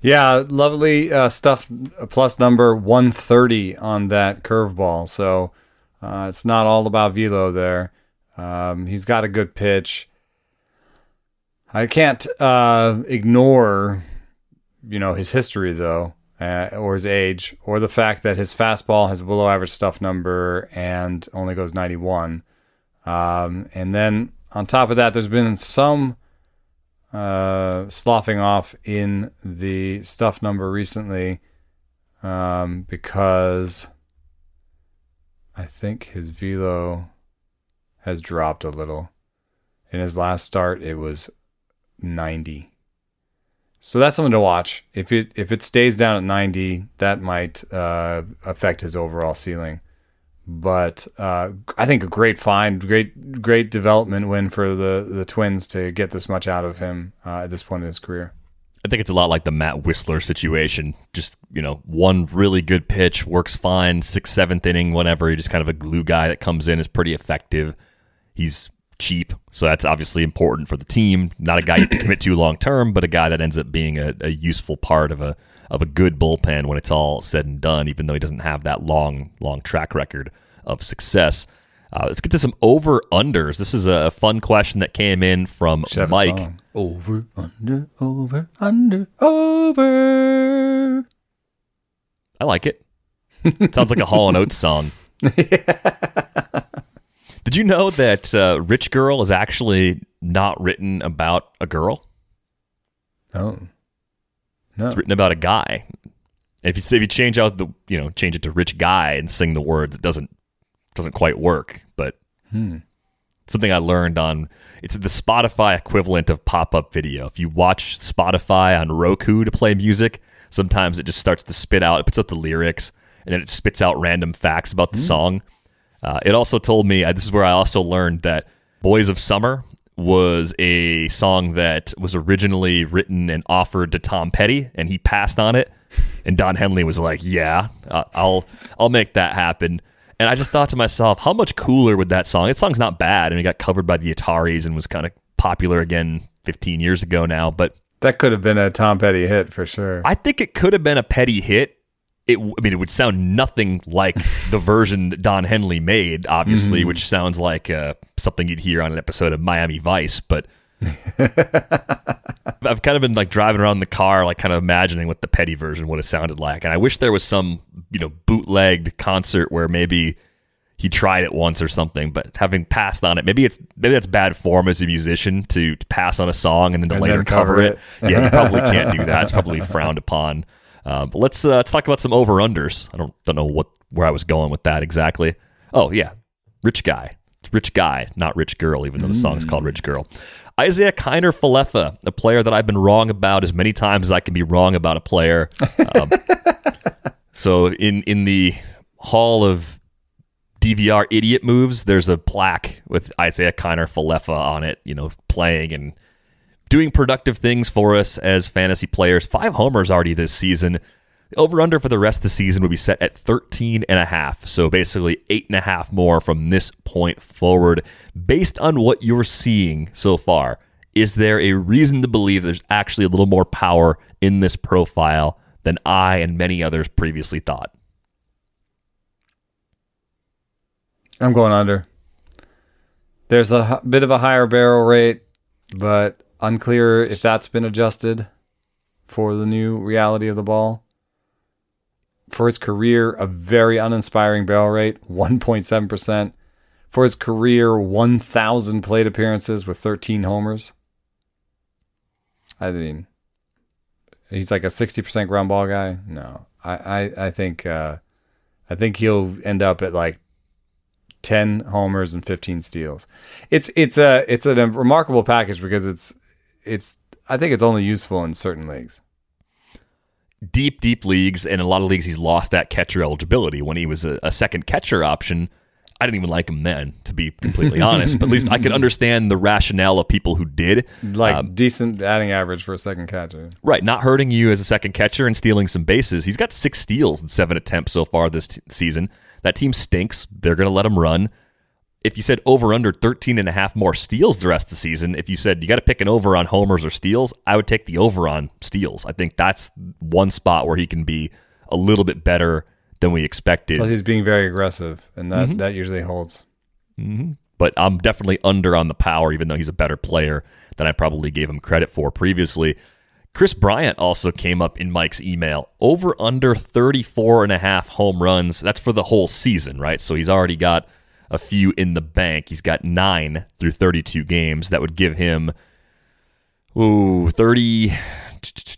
[SPEAKER 2] Yeah, lovely uh, stuff. Plus number 130 on that curveball. So uh, it's not all about velo there. Um, he's got a good pitch. I can't uh, ignore, you know, his history though, uh, or his age, or the fact that his fastball has below average stuff number and only goes 91. Um, and then on top of that, there's been some uh, sloughing off in the stuff number recently um, because I think his velo has dropped a little. In his last start, it was 90. So that's something to watch. If it if it stays down at 90, that might uh, affect his overall ceiling. But uh, I think a great find, great great development win for the the Twins to get this much out of him uh, at this point in his career.
[SPEAKER 1] I think it's a lot like the Matt Wisler situation. Just, you know, one really good pitch works fine, sixth, seventh inning, whatever. He's just kind of a glue guy that comes in, is pretty effective. He's cheap, so that's obviously important for the team. Not a guy you can commit to long term, but a guy that ends up being a, a, useful part of a of a good bullpen when it's all said and done. Even though he doesn't have that long long track record of success. Uh, let's get to some over unders. This is a fun question that came in from Mike.
[SPEAKER 2] Over under over under over.
[SPEAKER 1] I like it. it sounds like a Hall and Oates song. [LAUGHS] Did you know that uh, "Rich Girl" is actually not written about a girl?
[SPEAKER 2] Oh, no,
[SPEAKER 1] it's written about a guy. And if you if you change out the you know change it to "rich guy" and sing the words, it doesn't doesn't quite work. But
[SPEAKER 2] hmm.
[SPEAKER 1] something I learned on it's the Spotify equivalent of pop up video. If you watch Spotify on Roku to play music, sometimes it just starts to spit out. It puts up the lyrics and then it spits out random facts about the hmm. song uh, it also told me uh, this is where I also learned that "Boys of Summer" was a song that was originally written and offered to Tom Petty, and he passed on it. And Don Henley was like, "Yeah, uh, I'll I'll make that happen." And I just thought to myself, how much cooler would that song? That song's not bad, and it got covered by the Ataris and was kind of popular again 15 years ago now. But
[SPEAKER 2] that could have been a Tom Petty hit for sure.
[SPEAKER 1] I think it could have been a Petty hit it, I mean, it would sound nothing like [LAUGHS] the version that Don Henley made, obviously, mm-hmm. which sounds like uh, something you'd hear on an episode of Miami Vice. But [LAUGHS] I've kind of been like driving around the car, like kind of imagining what the Petty version would have sounded like. And I wish there was some, you know, bootlegged concert where maybe he tried it once or something. But having passed on it, maybe it's maybe that's bad form as a musician to, to pass on a song and then to and later then cover, cover it. it. yeah, you probably can't do that. It's probably [LAUGHS] frowned upon. Uh, but let's uh, let's talk about some over unders. I don't don't know what where I was going with that exactly. Oh yeah, rich guy. It's rich guy, not rich girl. Even though the song is called Rich Girl. Isiah Kiner Falefa, a player that I've been wrong about as many times as I can be wrong about a player. Um, [LAUGHS] so in in the hall of DVR idiot moves, there's a plaque with Isiah Kiner Falefa on it. You know, playing and doing productive things for us as fantasy players. Five homers already this season. Over under for the rest of the season would be set at 13 and a half. So basically eight and a half more from this point forward. Based on what you're seeing so far, Is there a reason to believe there's actually a little more power in this profile than I and many others previously thought?
[SPEAKER 2] I'm going under. There's a bit of a higher barrel rate, but unclear if that's been adjusted for the new reality of the ball. For his career, a very uninspiring barrel rate, 1.7%. For his career, 1,000 plate appearances with 13 homers. I mean, he's like a 60% ground ball guy. No, I, I, I think, uh, I think he'll end up at like 10 homers and 15 steals. It's it's a it's a remarkable package because it's it's I think it's only useful in certain leagues.
[SPEAKER 1] Deep, deep leagues, and a lot of leagues, he's lost that catcher eligibility. When he was a, a second catcher option, I didn't even like him then, to be completely [LAUGHS] honest. But at least I could understand the rationale of people who did.
[SPEAKER 2] Like
[SPEAKER 1] Um,
[SPEAKER 2] decent batting average for a second catcher.
[SPEAKER 1] Right, not hurting you as a second catcher and stealing some bases. He's got six steals in seven attempts so far this t- season. That team stinks. They're going to let him run. If you said over under 13 and a half more steals the rest of the season, if you said you got to pick an over on homers or steals, I would take the over on steals. I think that's one spot where he can be a little bit better than we expected.
[SPEAKER 2] Plus, he's being very aggressive, and that mm-hmm. that usually holds. Mm-hmm.
[SPEAKER 1] but I'm definitely under on the power, even though he's a better player than I probably gave him credit for previously. Kris Bryant also came up in Mike's email. Over under 34 and a half home runs. That's for the whole season, right? So he's already got a few in the bank. He's got nine through 32 games. That would give him, ooh, 30,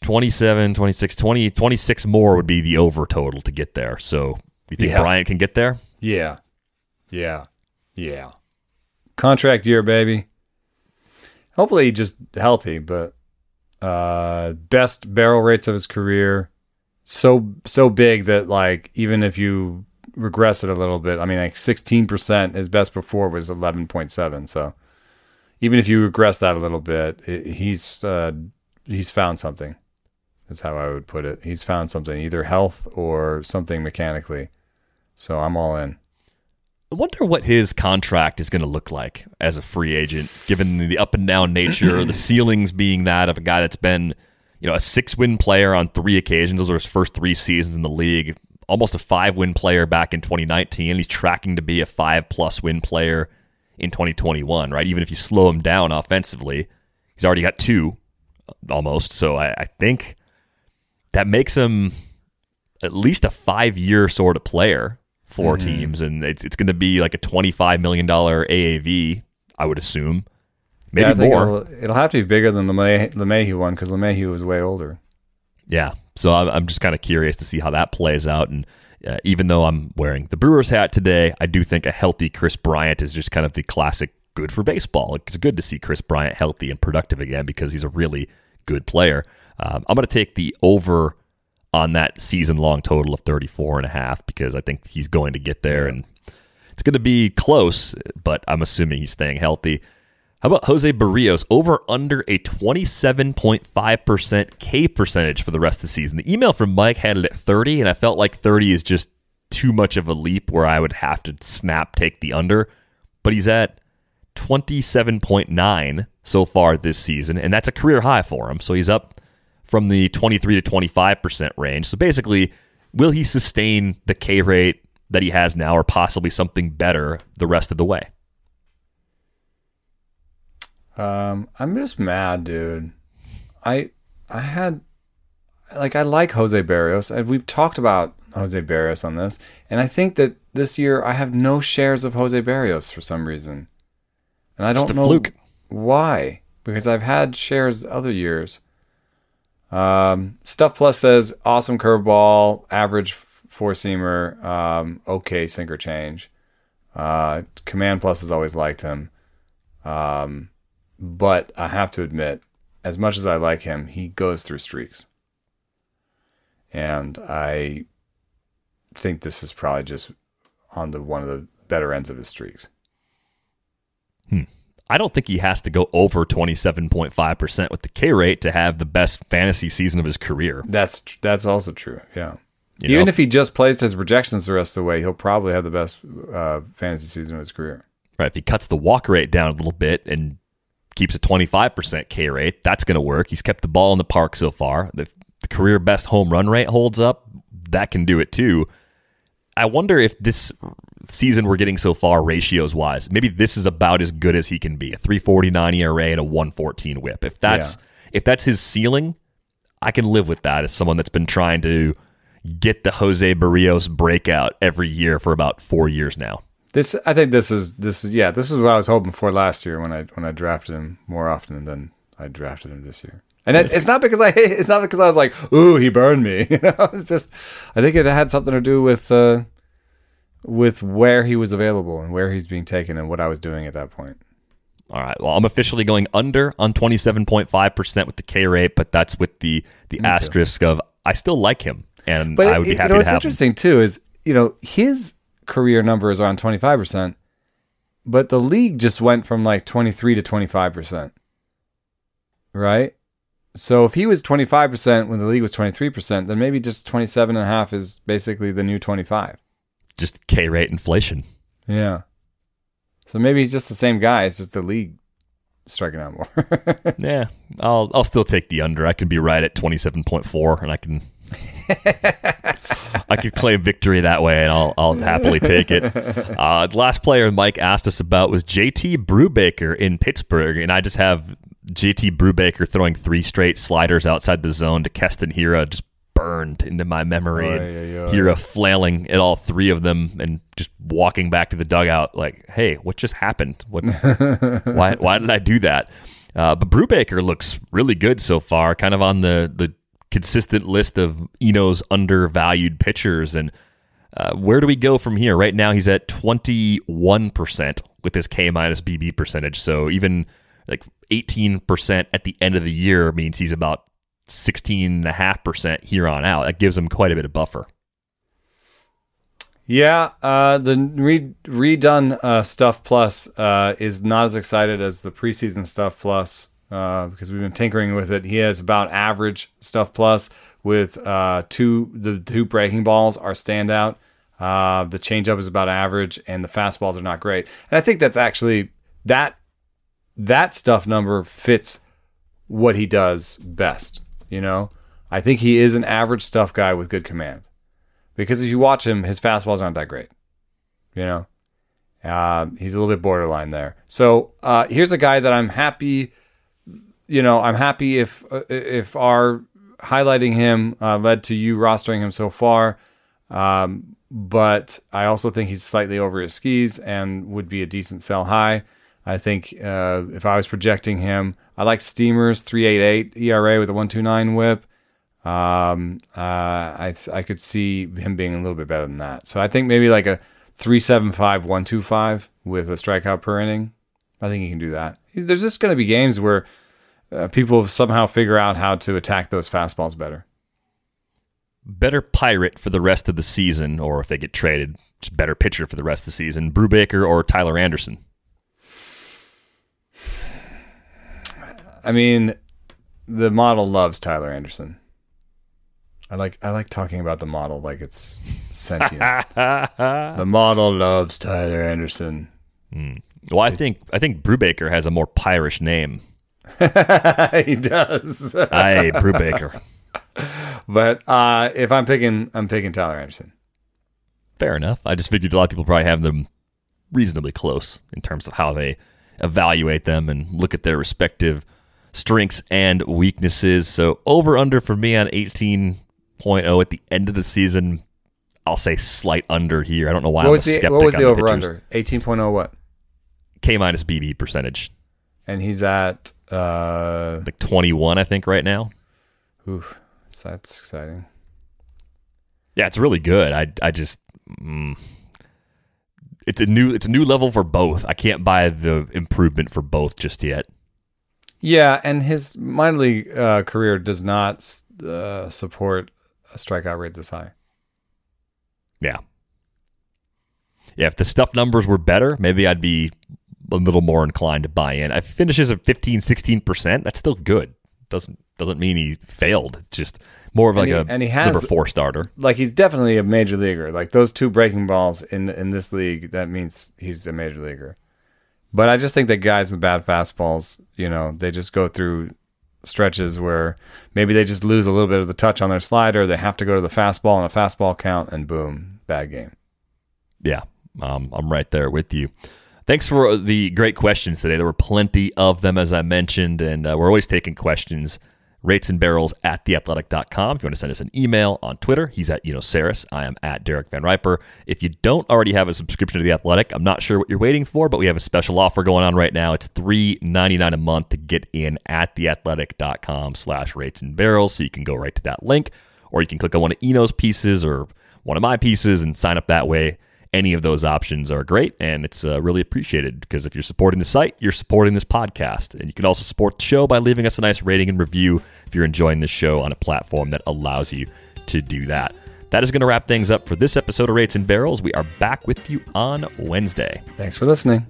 [SPEAKER 1] 27, 26, 20, 26 more would be the over total to get there. So you think
[SPEAKER 2] Yeah.
[SPEAKER 1] Bryant can get there?
[SPEAKER 2] Yeah, yeah, yeah. Contract year, baby. Hopefully, just healthy, but uh, best barrel rates of his career. So so big that like even if you regress it a little bit, I mean like sixteen percent. His best before was eleven point seven. So even if you regress that a little bit, it, he's uh, he's found something. Is how I would put it. He's found something, either health or something mechanically. So I'm all in.
[SPEAKER 1] I wonder what his contract is going to look like as a free agent, given the up and down nature, the [CLEARS THROAT] ceilings being that of a guy that's been, you know, a six win player on three occasions. Those are his first three seasons in the league. Almost a five win player back in 2019. He's tracking to be a five plus win player in 2021, right? Even if you slow him down offensively, he's already got two uh, almost. So I, I think that makes him at least a five year sort of player for mm-hmm. teams, and it's it's going to be like a twenty five million dollar AAV, I would assume, maybe
[SPEAKER 2] Yeah,
[SPEAKER 1] more.
[SPEAKER 2] It'll, it'll have to be bigger than the LeMahieu one because LeMahieu was way older.
[SPEAKER 1] Yeah, so I'm I'm just kind of curious to see how that plays out, and uh, even though I'm wearing the Brewers hat today, I do think a healthy Kris Bryant is just kind of the classic good for baseball. It's good to see Kris Bryant healthy and productive again because he's a really good player. Um, I'm going to take the over on that season long total of 34 and a half because I think he's going to get there and it's going to be close, but I'm assuming he's staying healthy. How about Jose Berrios over under a 27.5% K percentage for the rest of the season? The email from Mike had it at 30, and I felt like 30 is just too much of a leap where I would have to snap take the under, but he's at 27.9 so far this season, and that's a career high for him. So he's up from the 23 to 25% range. So basically, will he sustain the K rate that he has now or possibly something better the rest of the way?
[SPEAKER 2] Um, I'm just mad, dude. I I had like I like Jose Berrios, and we've talked about Jose Berrios on this, and I think that this year I have no shares of Jose Berrios for some reason, and I don't know
[SPEAKER 1] fluke.
[SPEAKER 2] why because I've had shares other years. Um, Stuff Plus says awesome curveball, average four seamer, um, okay sinker change. Uh, Command Plus has always liked him. Um, but I have to admit, as much as I like him, he goes through streaks. And I think this is probably just on the one of the better ends of his streaks.
[SPEAKER 1] I don't think he has to go over 27.5% with the K rate to have the best fantasy season of his career.
[SPEAKER 2] That's that's also true. Yeah.
[SPEAKER 1] You
[SPEAKER 2] Even
[SPEAKER 1] know?
[SPEAKER 2] if he just plays his projections the rest of the way, he'll probably have the best uh, fantasy season of his career.
[SPEAKER 1] Right. If he cuts the walk rate down a little bit and keeps a 25% K rate. That's going to work. He's kept the ball in the park so far. The, the career best home run rate holds up. That can do it too. I wonder if this season we're getting so far, ratios wise, maybe this is about as good as he can be. A 349 ERA and a 114 whip. If that's
[SPEAKER 2] Yeah.
[SPEAKER 1] if that's his ceiling, I can live with that as someone that's been trying to get the Jose Berrios breakout every year for about four years now.
[SPEAKER 2] This, I think, this is this is yeah, this is what I was hoping for last year when I when I drafted him more often than I drafted him this year. And it, it's not because I [LAUGHS] it's not because I was like, ooh, he burned me. [LAUGHS] You know, it's just I think it had something to do with uh, with where he was available and where he's being taken and what I was doing at that point.
[SPEAKER 1] All right. Well, I'm officially going under on 27.5% with the K rate, but that's with the the asterisk of I still like him and
[SPEAKER 2] But
[SPEAKER 1] I
[SPEAKER 2] it-
[SPEAKER 1] would be
[SPEAKER 2] you
[SPEAKER 1] happy
[SPEAKER 2] know
[SPEAKER 1] to
[SPEAKER 2] what's
[SPEAKER 1] have him.
[SPEAKER 2] interesting too is you know his career number is around twenty five percent, but the league just went from like twenty three to twenty five percent, right? So if he was twenty five percent when the league was twenty three percent, then maybe just twenty seven and a half is basically the new twenty five.
[SPEAKER 1] Just K rate inflation.
[SPEAKER 2] Yeah. So maybe he's just the same guy. It's just the league striking out more. [LAUGHS]
[SPEAKER 1] Yeah, I'll I'll still take the under. I can be right at 27.4 and I can [LAUGHS] I could claim victory that way and I'll I'll happily take it. Uh, the last player Mike asked us about was JT Brubaker in Pittsburgh and I just have JT Brubaker throwing three straight sliders outside the zone to Keston Hiura just burned into my memory. And
[SPEAKER 2] oy, oy.
[SPEAKER 1] Hira flailing at all three of them and just walking back to the dugout like, "Hey, what just happened? What [LAUGHS] why why did I do that? Uh, but Brubaker looks really good so far, kind of on the the consistent list of Eno's undervalued pitchers. And uh, where do we go from here? Right now, he's at twenty one percent with his K minus BB percentage. So even like eighteen percent at the end of the year means he's about sixteen and a half percent here on out. That gives him quite a bit of buffer.
[SPEAKER 2] Yeah, uh, the re- redone uh, stuff plus uh, is not as excited as the preseason stuff plus uh, because we've been tinkering with it. He has about average stuff plus with uh, two the two breaking balls are standout. Uh, the changeup is about average, and the fastballs are not great. And I think that's actually that that stuff number fits what he does best. You know, I think he is an average stuff guy with good command because if you watch him, his fastballs aren't that great. You know, uh, he's a little bit borderline there. So uh, here's a guy that I'm happy. You know, I'm happy if uh, if our highlighting him uh, led to you rostering him so far. Um, but I also think he's slightly over his skis and would be a decent sell high. I think uh, if I was projecting him, I like Steamers 388 ERA with a 129 whip. Um, uh, I I could see him being a little bit better than that. So I think maybe like a 375 125 with a strikeout per inning. I think he can do that. There's just going to be games where uh, people somehow figure out how to attack those fastballs better.
[SPEAKER 1] better pirate for the rest of the season, or if they get traded, just better pitcher for the rest of the season, Brubaker or Tyler Anderson.
[SPEAKER 2] I mean, the model loves Tyler Anderson. I like I like talking about the model like it's sentient. [LAUGHS] the model loves Tyler Anderson.
[SPEAKER 1] Well, I think I think Brubaker has a more pirish name. [LAUGHS]
[SPEAKER 2] he does.
[SPEAKER 1] Aye, Brubaker. [LAUGHS]
[SPEAKER 2] but uh, if I'm picking, I'm picking Tyler Anderson.
[SPEAKER 1] Fair enough. I just figured a lot of people probably have them reasonably close in terms of how they evaluate them and look at their respective strengths and weaknesses. So over under for me on 18.0 at the end of the season. I'll say slight under here. I don't know why
[SPEAKER 2] What
[SPEAKER 1] I'm
[SPEAKER 2] was the
[SPEAKER 1] skeptic
[SPEAKER 2] what was
[SPEAKER 1] on
[SPEAKER 2] the over
[SPEAKER 1] pitchers.
[SPEAKER 2] under? 18.0 what?
[SPEAKER 1] K minus BB percentage.
[SPEAKER 2] And he's at uh
[SPEAKER 1] Like 21, I think, right now.
[SPEAKER 2] oof, so that's exciting.
[SPEAKER 1] Yeah, it's really good. I I just mm, it's a new it's a new level for both. I can't buy the improvement for both just yet.
[SPEAKER 2] Yeah, and his minor league uh, career does not uh, support a strikeout rate this high.
[SPEAKER 1] Yeah. Yeah, if the stuff numbers were better, maybe I'd be a little more inclined to buy in. If he finishes at 15, 16%, that's still good. Doesn't doesn't mean he failed. It's just more of like
[SPEAKER 2] he-
[SPEAKER 1] a
[SPEAKER 2] and he has-
[SPEAKER 1] number four starter.
[SPEAKER 2] Like he's definitely a major leaguer. Like those two breaking balls in in this league, that means he's a major leaguer. But I just think that guys with bad fastballs, you know, they just go through stretches where maybe they just lose a little bit of the touch on their slider. They have to go to the fastball and a fastball count, and boom, bad game.
[SPEAKER 1] Yeah, um, I'm right there with you. Thanks for the great questions today. There were plenty of them, as I mentioned, and uh, we're always taking questions rates and barrels at theathletic.com. If you want to send us an email on Twitter, he's at Eno Sarris. I am at Derek Van Riper. If you don't already have a subscription to the Athletic, I'm not sure what you're waiting for, but we have a special offer going on right now. It's $3.99 a month to get in at theathletic.com slash rates and barrels. So you can go right to that link, or you can click on one of Eno's pieces or one of my pieces and sign up that way any of those options are great, and it's uh, really appreciated because if you're supporting the site, you're supporting this podcast. And you can also support the show by leaving us a nice rating and review if you're enjoying the show on a platform that allows you to do that. That is going to wrap things up for this episode of Rates and Barrels. We are back with you on Wednesday.
[SPEAKER 2] Thanks for listening.